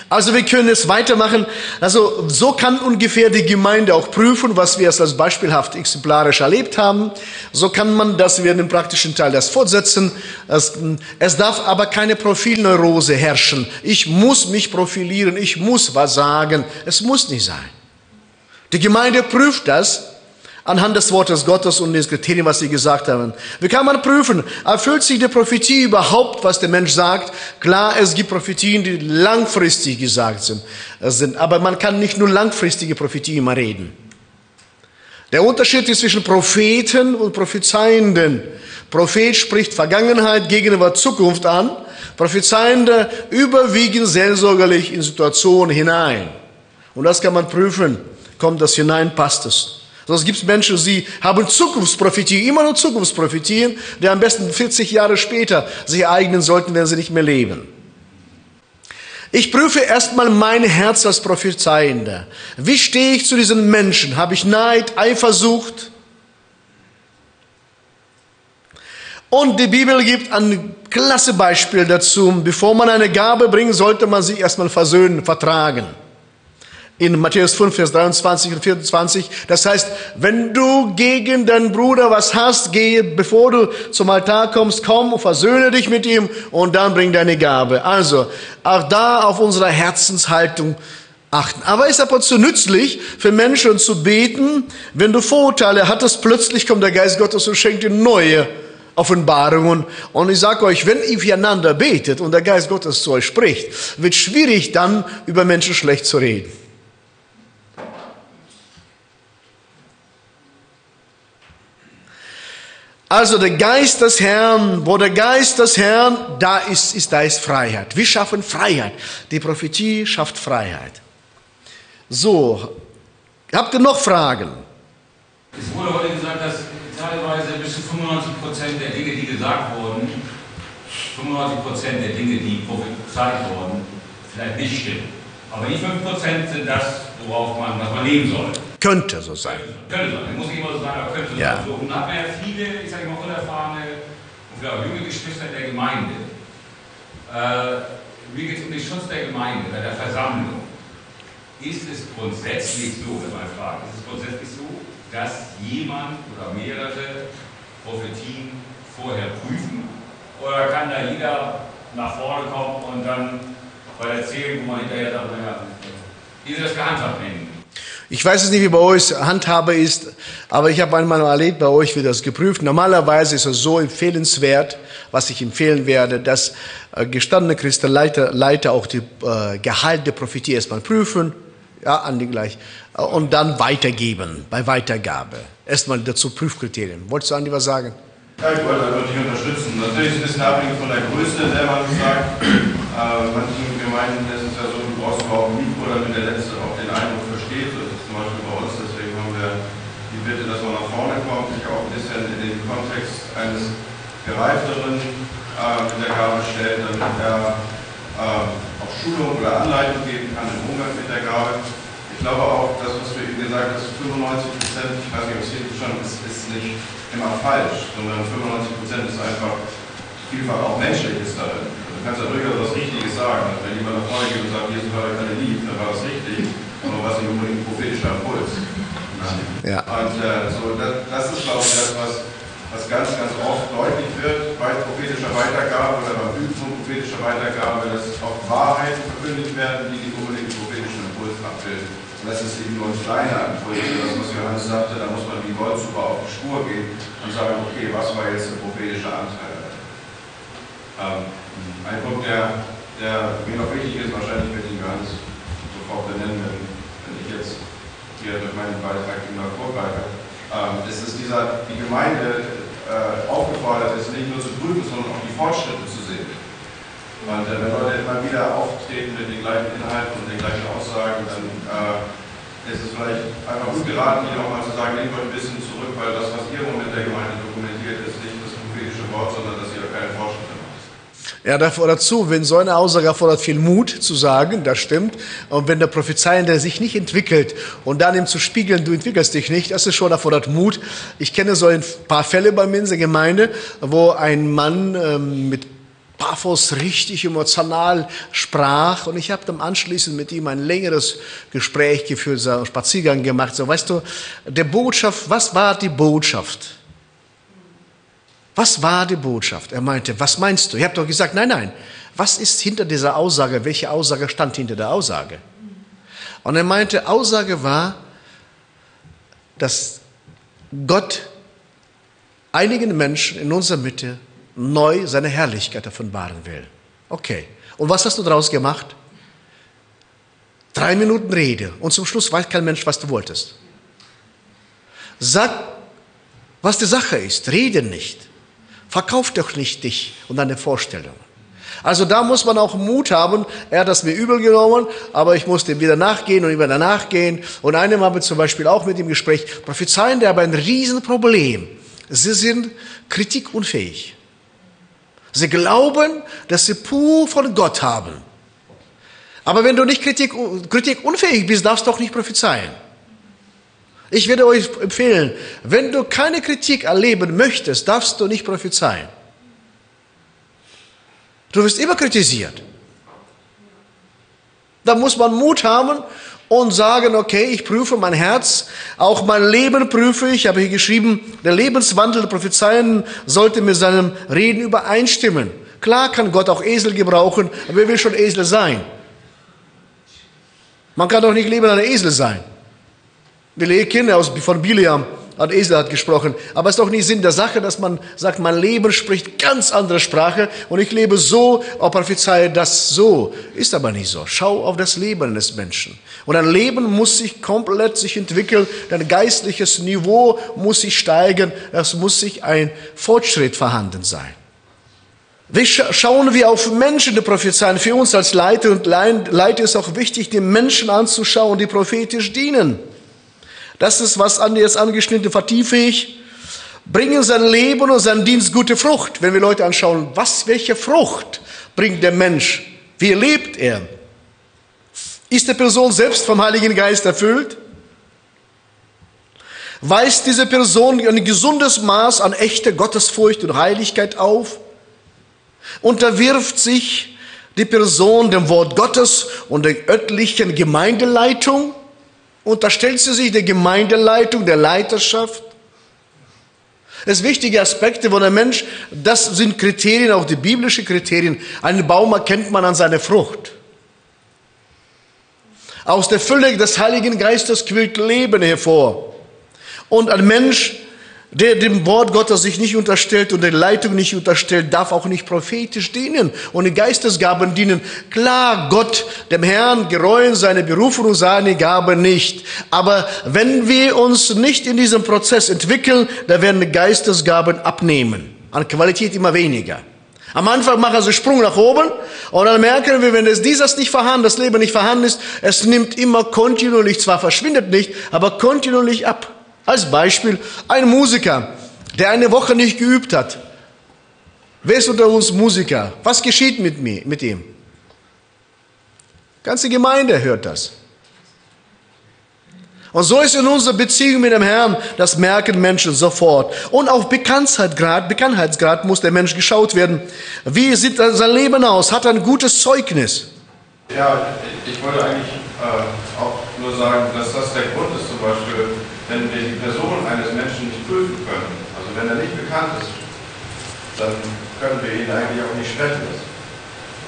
Also wir können es weitermachen. Also so kann ungefähr die Gemeinde auch prüfen, was wir als beispielhaft exemplarisch erlebt haben. So kann man das, wir dem praktischen Teil das fortsetzen. Es, es darf aber keine Profilneurose herrschen. Ich muss mich profilieren, ich muss was sagen. Es muss nicht sein. Die Gemeinde prüft das anhand des Wortes Gottes und des Kriterien, was sie gesagt haben. Wie kann man prüfen, erfüllt sich die Prophetie überhaupt, was der Mensch sagt? Klar, es gibt Prophetien, die langfristig gesagt sind, aber man kann nicht nur langfristige Prophetien immer reden. Der Unterschied ist zwischen Propheten und Prophezeienden. Prophet spricht Vergangenheit, Gegenwart, Zukunft an. Prophezeiende überwiegen seelsorgerlich in Situationen hinein. Und das kann man prüfen. Kommt das hinein, passt es. Sonst gibt es Menschen, sie haben Zukunftsprophetien, immer nur Zukunftsprophetien, die am besten 40 Jahre später sich ereignen sollten, wenn sie nicht mehr leben. Ich prüfe erstmal mein Herz als Prophezeiender. Wie stehe ich zu diesen Menschen? Habe ich Neid, Eifersucht? Und die Bibel gibt ein klasse Beispiel dazu. Bevor man eine Gabe bringt, sollte man sich erstmal versöhnen, vertragen in Matthäus 5, Vers 23 und 24. Das heißt, wenn du gegen deinen Bruder was hast, gehe, bevor du zum Altar kommst, komm und versöhne dich mit ihm und dann bring deine Gabe. Also, auch da auf unserer Herzenshaltung achten. Aber ist ab und zu nützlich für Menschen zu beten, wenn du Vorurteile hattest, plötzlich kommt der Geist Gottes und schenkt dir neue Offenbarungen. Und ich sage euch, wenn ihr füreinander betet und der Geist Gottes zu euch spricht, wird schwierig dann über Menschen schlecht zu reden. Also der Geist des Herrn, wo der Geist des Herrn da ist, ist da ist Freiheit. Wir schaffen Freiheit. Die Prophetie schafft Freiheit. So, habt ihr noch Fragen? Es wurde heute gesagt, dass teilweise bis zu 95 Prozent der Dinge, die gesagt wurden, 95 Prozent der Dinge, die prophezeit wurden, vielleicht nicht stimmen. Aber die 5 Prozent sind das, worauf man, was man leben soll. Könnte so sein. Könnte sein. Muss ich immer so sagen, aber könnte so Ja. sein. So, und dann hat man ja viele, ich sage mal, unerfahrene und vielleicht auch junge Geschwister in der Gemeinde. Äh, mir geht es um den Schutz der Gemeinde, bei der Versammlung. Ist es grundsätzlich so, wenn man fragt, ist es grundsätzlich so, dass jemand oder mehrere Prophetien vorher prüfen? Oder kann da jeder nach vorne kommen und dann bei erzählen, wo man hinterher sagt, naja, wie ist das gehandhabt nennen? Ich weiß es nicht, wie bei euch Handhabe ist, aber ich habe einmal erlebt, bei euch wird das geprüft. Normalerweise ist es so empfehlenswert, was ich empfehlen werde, dass äh, gestandene Christenleiter Leiter auch die äh, Gehalt der Prophetie erstmal prüfen, ja, an die gleich, äh, und dann weitergeben, bei Weitergabe. Erstmal dazu Prüfkriterien. Wolltest du, Andi, was sagen? Ja, ich wollte einfach dich unterstützen. Natürlich ist es ein bisschen abhängig von der Größe, der man sagt. Äh, manchen Gemeinden ist es ja so, du brauchst überhaupt ein Mikro, damit der Letzte auch den Eindruck versteht. Das ist zum Beispiel bei uns, deswegen haben wir die Bitte, dass man nach vorne kommt, sich auch ein bisschen in den Kontext eines Gereifteren äh, mit der Gabe stellt, damit er äh, auch Schulung oder Anleitung geben kann im Umgang mit der Gabe. Ich glaube auch, das, was du eben gesagt hast, 95 Prozent, ich weiß nicht, ob es hier schon ist, ist nicht immer falsch, sondern 95 Prozent ist einfach vielfach auch Menschliches darin. Kannst ja durchaus was Richtiges sagen. Also wenn jemand nach vorne geht und sagt, Jesus war alle lieb, dann war das richtig, aber was nicht unbedingt ein prophetischer Impuls. Ja. Und äh, so, das, das ist, glaube ich, das, was, was ganz, ganz oft deutlich wird bei prophetischer Weitergabe oder beim Üben von prophetischer Weitergabe, dass oft Wahrheiten verkündigt werden, die nicht unbedingt den prophetischen Impuls abbilden. Und das ist eben nur ein kleiner Impuls. Das, was Johannes sagte, da muss man wie Goldsuppe auf die Spur gehen und sagen, okay, was war jetzt der prophetische Anteil? Ähm, ein Punkt, der, der mir noch wichtig ist, wahrscheinlich wird ihn Johannes sofort benennen, wenn, wenn ich jetzt hier durch meinen Beitrag immer vorgreife, ähm, ist es dieser, die Gemeinde äh, aufgefordert ist, nicht nur zu prüfen, sondern auch die Fortschritte zu sehen. Und äh, wenn Leute immer wieder auftreten mit den gleichen Inhalten und den gleichen Aussagen, dann äh, ist es vielleicht einfach gut geraten, hier auch mal zu sagen, nehmt euch ein bisschen zurück, weil das, was ihr im Moment der Gemeinde dokumentiert, ist nicht das prophetische Wort, sondern dass ihr keine Fortschritte macht. Ja, davor dazu, wenn so eine Aussage erfordert viel Mut zu sagen, das stimmt. Und wenn der Prophezeiende sich nicht entwickelt und dann ihm zu spiegeln, du entwickelst dich nicht, das ist schon erfordert Mut. Ich kenne so ein paar Fälle bei mir in der Gemeinde, wo ein Mann ähm, mit Paphos richtig emotional sprach und ich habe dann anschließend mit ihm ein längeres Gespräch geführt, so einen Spaziergang gemacht. So, weißt du, der Botschaft, was war die Botschaft? Was war die Botschaft? Er meinte, was meinst du? Ich habe doch gesagt, nein, nein. Was ist hinter dieser Aussage? Welche Aussage stand hinter der Aussage? Und er meinte, Aussage war, dass Gott einigen Menschen in unserer Mitte neu seine Herrlichkeit offenbaren will. Okay. Und was hast du daraus gemacht? Drei Minuten Rede und zum Schluss weiß kein Mensch, was du wolltest. Sag, was die Sache ist. Rede nicht. Verkauf doch nicht dich und deine Vorstellungen. Also da muss man auch Mut haben. Er hat das mir übel genommen, aber ich musste ihm wieder nachgehen und wieder nachgehen. Und einem habe ich zum Beispiel auch mit ihm Gespräch. Prophezeien, der aber ein Riesenproblem. Sie sind kritikunfähig. Sie glauben, dass sie pur von Gott haben. Aber wenn du nicht kritik, kritikunfähig bist, darfst du auch nicht prophezeien. Ich würde euch empfehlen, wenn du keine Kritik erleben möchtest, darfst du nicht prophezeien. Du wirst immer kritisiert. Da muss man Mut haben und sagen, okay, ich prüfe mein Herz, auch mein Leben prüfe ich. Ich habe hier geschrieben, der Lebenswandel der Prophezeien sollte mit seinem Reden übereinstimmen. Klar kann Gott auch Esel gebrauchen, aber wer will schon Esel sein? Man kann doch nicht lieber ein Esel sein. Wir kennen aus von Biliam, hat Esel hat gesprochen. Aber es ist doch nicht Sinn der Sache, dass man sagt, mein Leben spricht ganz andere Sprache und ich lebe so, auch prophezeie das so. Ist aber nicht so. Schau auf das Leben des Menschen. Und ein Leben muss sich komplett sich entwickeln, dein geistliches Niveau muss sich steigen, es muss sich ein Fortschritt vorhanden sein. Wie schauen wir auf Menschen, die prophezeien? Für uns als Leiter und Leiter ist auch wichtig, die Menschen anzuschauen, die prophetisch dienen. Das ist, was Andi jetzt angeschnitten, vertiefe ich. Bringen sein Leben und sein Dienst gute Frucht. Wenn wir Leute anschauen, was, welche Frucht bringt der Mensch? Wie lebt er? Ist die Person selbst vom Heiligen Geist erfüllt? Weist diese Person ein gesundes Maß an echter Gottesfurcht und Heiligkeit auf? Unterwirft sich die Person dem Wort Gottes und der örtlichen Gemeindeleitung? Unterstellt sie sich der Gemeindeleitung, der Leiterschaft? Das sind wichtige Aspekte, wo der Mensch, das sind Kriterien, auch die biblischen Kriterien. Einen Baum erkennt man an seiner Frucht. Aus der Fülle des Heiligen Geistes quillt Leben hervor. Und ein Mensch der dem Wort Gottes sich nicht unterstellt und der Leitung nicht unterstellt, darf auch nicht prophetisch dienen und die Geistesgaben dienen. Klar, Gott, dem Herrn, gereuen seine Berufung und seine Gaben nicht. Aber wenn wir uns nicht in diesem Prozess entwickeln, dann werden Geistesgaben abnehmen. An Qualität immer weniger. Am Anfang machen sie Sprung nach oben und dann merken wir, wenn es dieses nicht vorhanden, das Leben nicht vorhanden ist, es nimmt immer kontinuierlich, zwar verschwindet nicht, aber kontinuierlich ab. Als Beispiel ein Musiker, der eine Woche nicht geübt hat. Wer ist unter uns Musiker? Was geschieht mit, mir, mit ihm? Ganze Gemeinde hört das. Und so ist in unserer Beziehung mit dem Herrn, das merken Menschen sofort. Und auf Bekanntheitsgrad, Bekanntheitsgrad muss der Mensch geschaut werden. Wie sieht sein Leben aus? Hat er ein gutes Zeugnis? Ja, ich wollte eigentlich äh, auch nur sagen, dass das der Grund ist, zum Beispiel, wenn wir die Person eines Menschen nicht prüfen können, also wenn er nicht bekannt ist, dann können wir ihn eigentlich auch nicht sprechen lassen.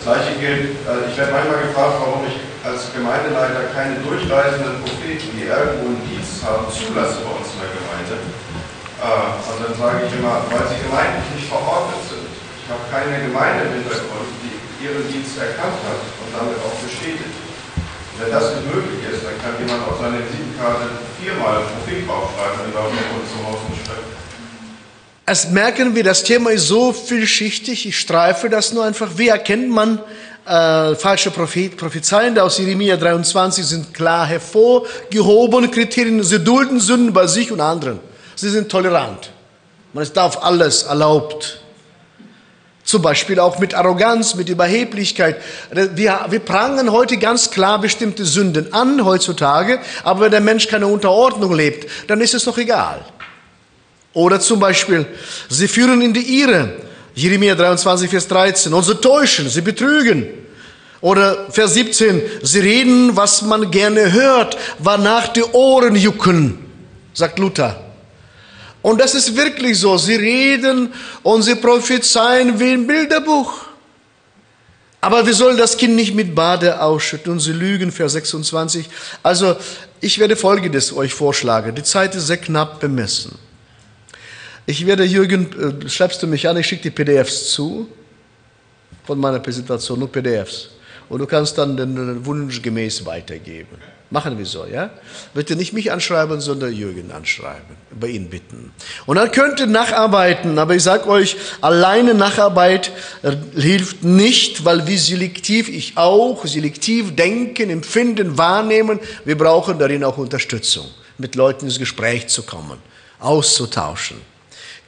Das gleiche gilt, also ich werde manchmal gefragt, warum ich als Gemeindeleiter keine durchreisenden Propheten, die irgendwo einen Dienst haben, zulasse bei uns in der Gemeinde. Äh, und dann sage ich immer, weil sie gemeindlich nicht verordnet sind. Ich habe keine Gemeinde im Hintergrund, die ihren Dienst erkannt hat und damit auch bestätigt. Wenn das nicht möglich ist, dann kann jemand auf seine Visitenkarte viermal Profil draufschreiben und darf noch zum Haus schreiben. Es merken wir, das Thema ist so vielschichtig, ich streife das nur einfach. Wie erkennt man äh, falsche Prophet, Prophezeien aus Jeremia 23 sind klar hervorgehobene Kriterien. Sie dulden Sünden bei sich und anderen. Sie sind tolerant. Man ist auf alles erlaubt. Zum Beispiel auch mit Arroganz, mit Überheblichkeit. Wir, wir prangen heute ganz klar bestimmte Sünden an heutzutage, aber wenn der Mensch keine Unterordnung lebt, dann ist es doch egal. Oder zum Beispiel, sie führen in die Irre. Jeremia 23, Vers 13. Und sie täuschen, sie betrügen. Oder Vers 17, sie reden, was man gerne hört, wanach die Ohren jucken, sagt Luther. Und das ist wirklich so. Sie reden und sie prophezeien wie ein Bilderbuch. Aber wir sollen das Kind nicht mit Bade ausschütten und sie lügen, Vers 26. Also, ich werde Folgendes euch vorschlagen. Die Zeit ist sehr knapp bemessen. Ich werde, Jürgen, äh, schreibst du mich an, ich schicke die PDFs zu von meiner Präsentation, nur PDFs. Und du kannst dann den Wunsch gemäß weitergeben. Machen wir so, ja? Bitte nicht mich anschreiben, sondern Jürgen anschreiben, bei Ihnen bitten. Und dann könnt ihr nacharbeiten, aber ich sag euch, alleine Nacharbeit äh, hilft nicht, weil wir selektiv, ich auch, selektiv denken, empfinden, wahrnehmen. Wir brauchen darin auch Unterstützung, mit Leuten ins Gespräch zu kommen, auszutauschen.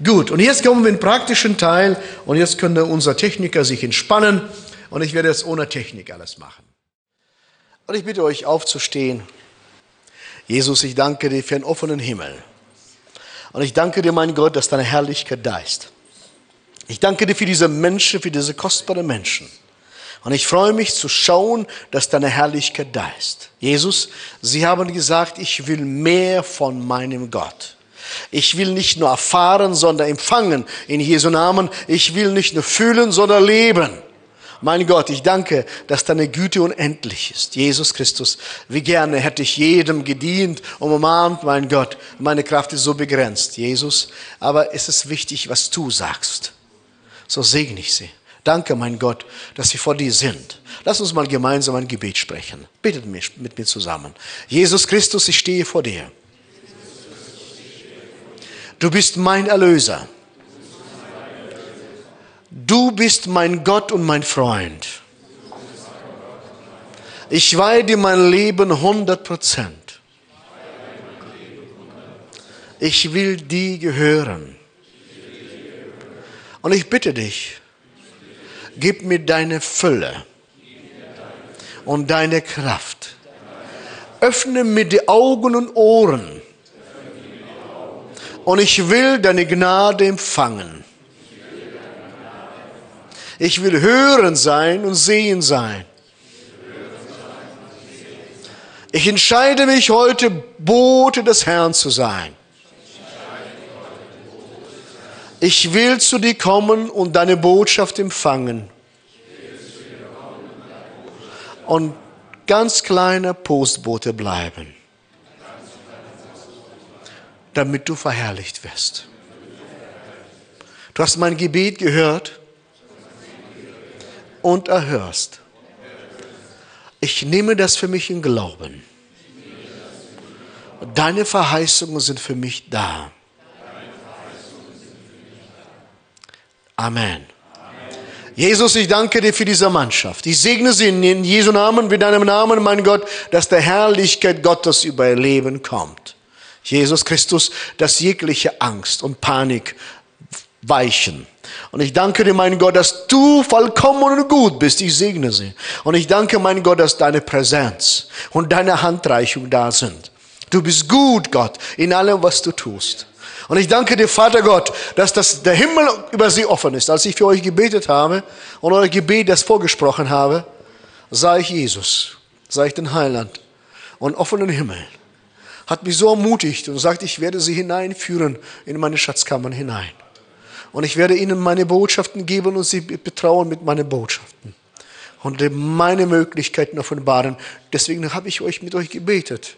Gut, und jetzt kommen wir in den praktischen Teil und jetzt können unser Techniker sich entspannen und ich werde jetzt ohne Technik alles machen. Und ich bitte euch aufzustehen. Jesus, ich danke dir für einen offenen Himmel. Und ich danke dir, mein Gott, dass deine Herrlichkeit da ist. Ich danke dir für diese Menschen, für diese kostbaren Menschen. Und ich freue mich zu schauen, dass deine Herrlichkeit da ist. Jesus, sie haben gesagt, ich will mehr von meinem Gott. Ich will nicht nur erfahren, sondern empfangen in Jesu Namen. Ich will nicht nur fühlen, sondern leben. Mein Gott, ich danke, dass deine Güte unendlich ist. Jesus Christus, wie gerne hätte ich jedem gedient und umarmt, mein Gott. Meine Kraft ist so begrenzt, Jesus. Aber es ist wichtig, was du sagst. So segne ich sie. Danke, mein Gott, dass sie vor dir sind. Lass uns mal gemeinsam ein Gebet sprechen. Betet mit mir zusammen. Jesus Christus, ich stehe vor dir. Du bist mein Erlöser. Du bist mein Gott und mein Freund. Ich weihe dir mein Leben 100 Prozent. Ich will dir gehören. Und ich bitte dich, gib mir deine Fülle und deine Kraft. Öffne mir die Augen und Ohren. Und ich will deine Gnade empfangen. Ich will hören sein und sehen sein. Ich entscheide mich heute, Bote des Herrn zu sein. Ich will zu dir kommen und deine Botschaft empfangen. Und ganz kleiner Postbote bleiben, damit du verherrlicht wirst. Du hast mein Gebet gehört und erhörst. Ich nehme das für mich in Glauben. Deine Verheißungen sind für mich da. Amen. Jesus, ich danke dir für diese Mannschaft. Ich segne sie in Jesu Namen, mit deinem Namen, mein Gott, dass der Herrlichkeit Gottes über ihr Leben kommt. Jesus Christus, dass jegliche Angst und Panik weichen. Und ich danke dir, mein Gott, dass du vollkommen und gut bist. Ich segne sie. Und ich danke, mein Gott, dass deine Präsenz und deine Handreichung da sind. Du bist gut, Gott, in allem, was du tust. Und ich danke dir, Vater Gott, dass das, der Himmel über sie offen ist. Als ich für euch gebetet habe und euer Gebet das vorgesprochen habe, sah ich Jesus, sah ich den Heiland und offenen Himmel. Hat mich so ermutigt und sagt, ich werde sie hineinführen in meine Schatzkammern hinein. Und ich werde ihnen meine Botschaften geben und sie betrauen mit meinen Botschaften. Und meine Möglichkeiten offenbaren. Deswegen habe ich euch mit euch gebetet.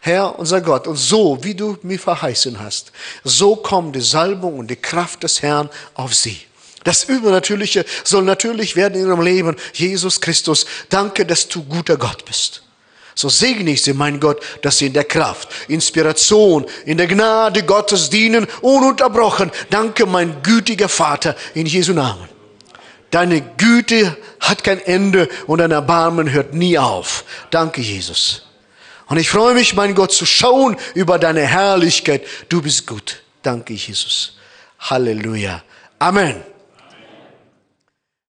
Herr, unser Gott, und so, wie du mir verheißen hast, so kommt die Salbung und die Kraft des Herrn auf sie. Das Übernatürliche soll natürlich werden in ihrem Leben. Jesus Christus, danke, dass du guter Gott bist. So segne ich sie, mein Gott, dass sie in der Kraft, Inspiration, in der Gnade Gottes dienen, ununterbrochen. Danke, mein gütiger Vater, in Jesu Namen. Deine Güte hat kein Ende und dein Erbarmen hört nie auf. Danke, Jesus. Und ich freue mich, mein Gott, zu schauen über deine Herrlichkeit. Du bist gut. Danke, Jesus. Halleluja. Amen.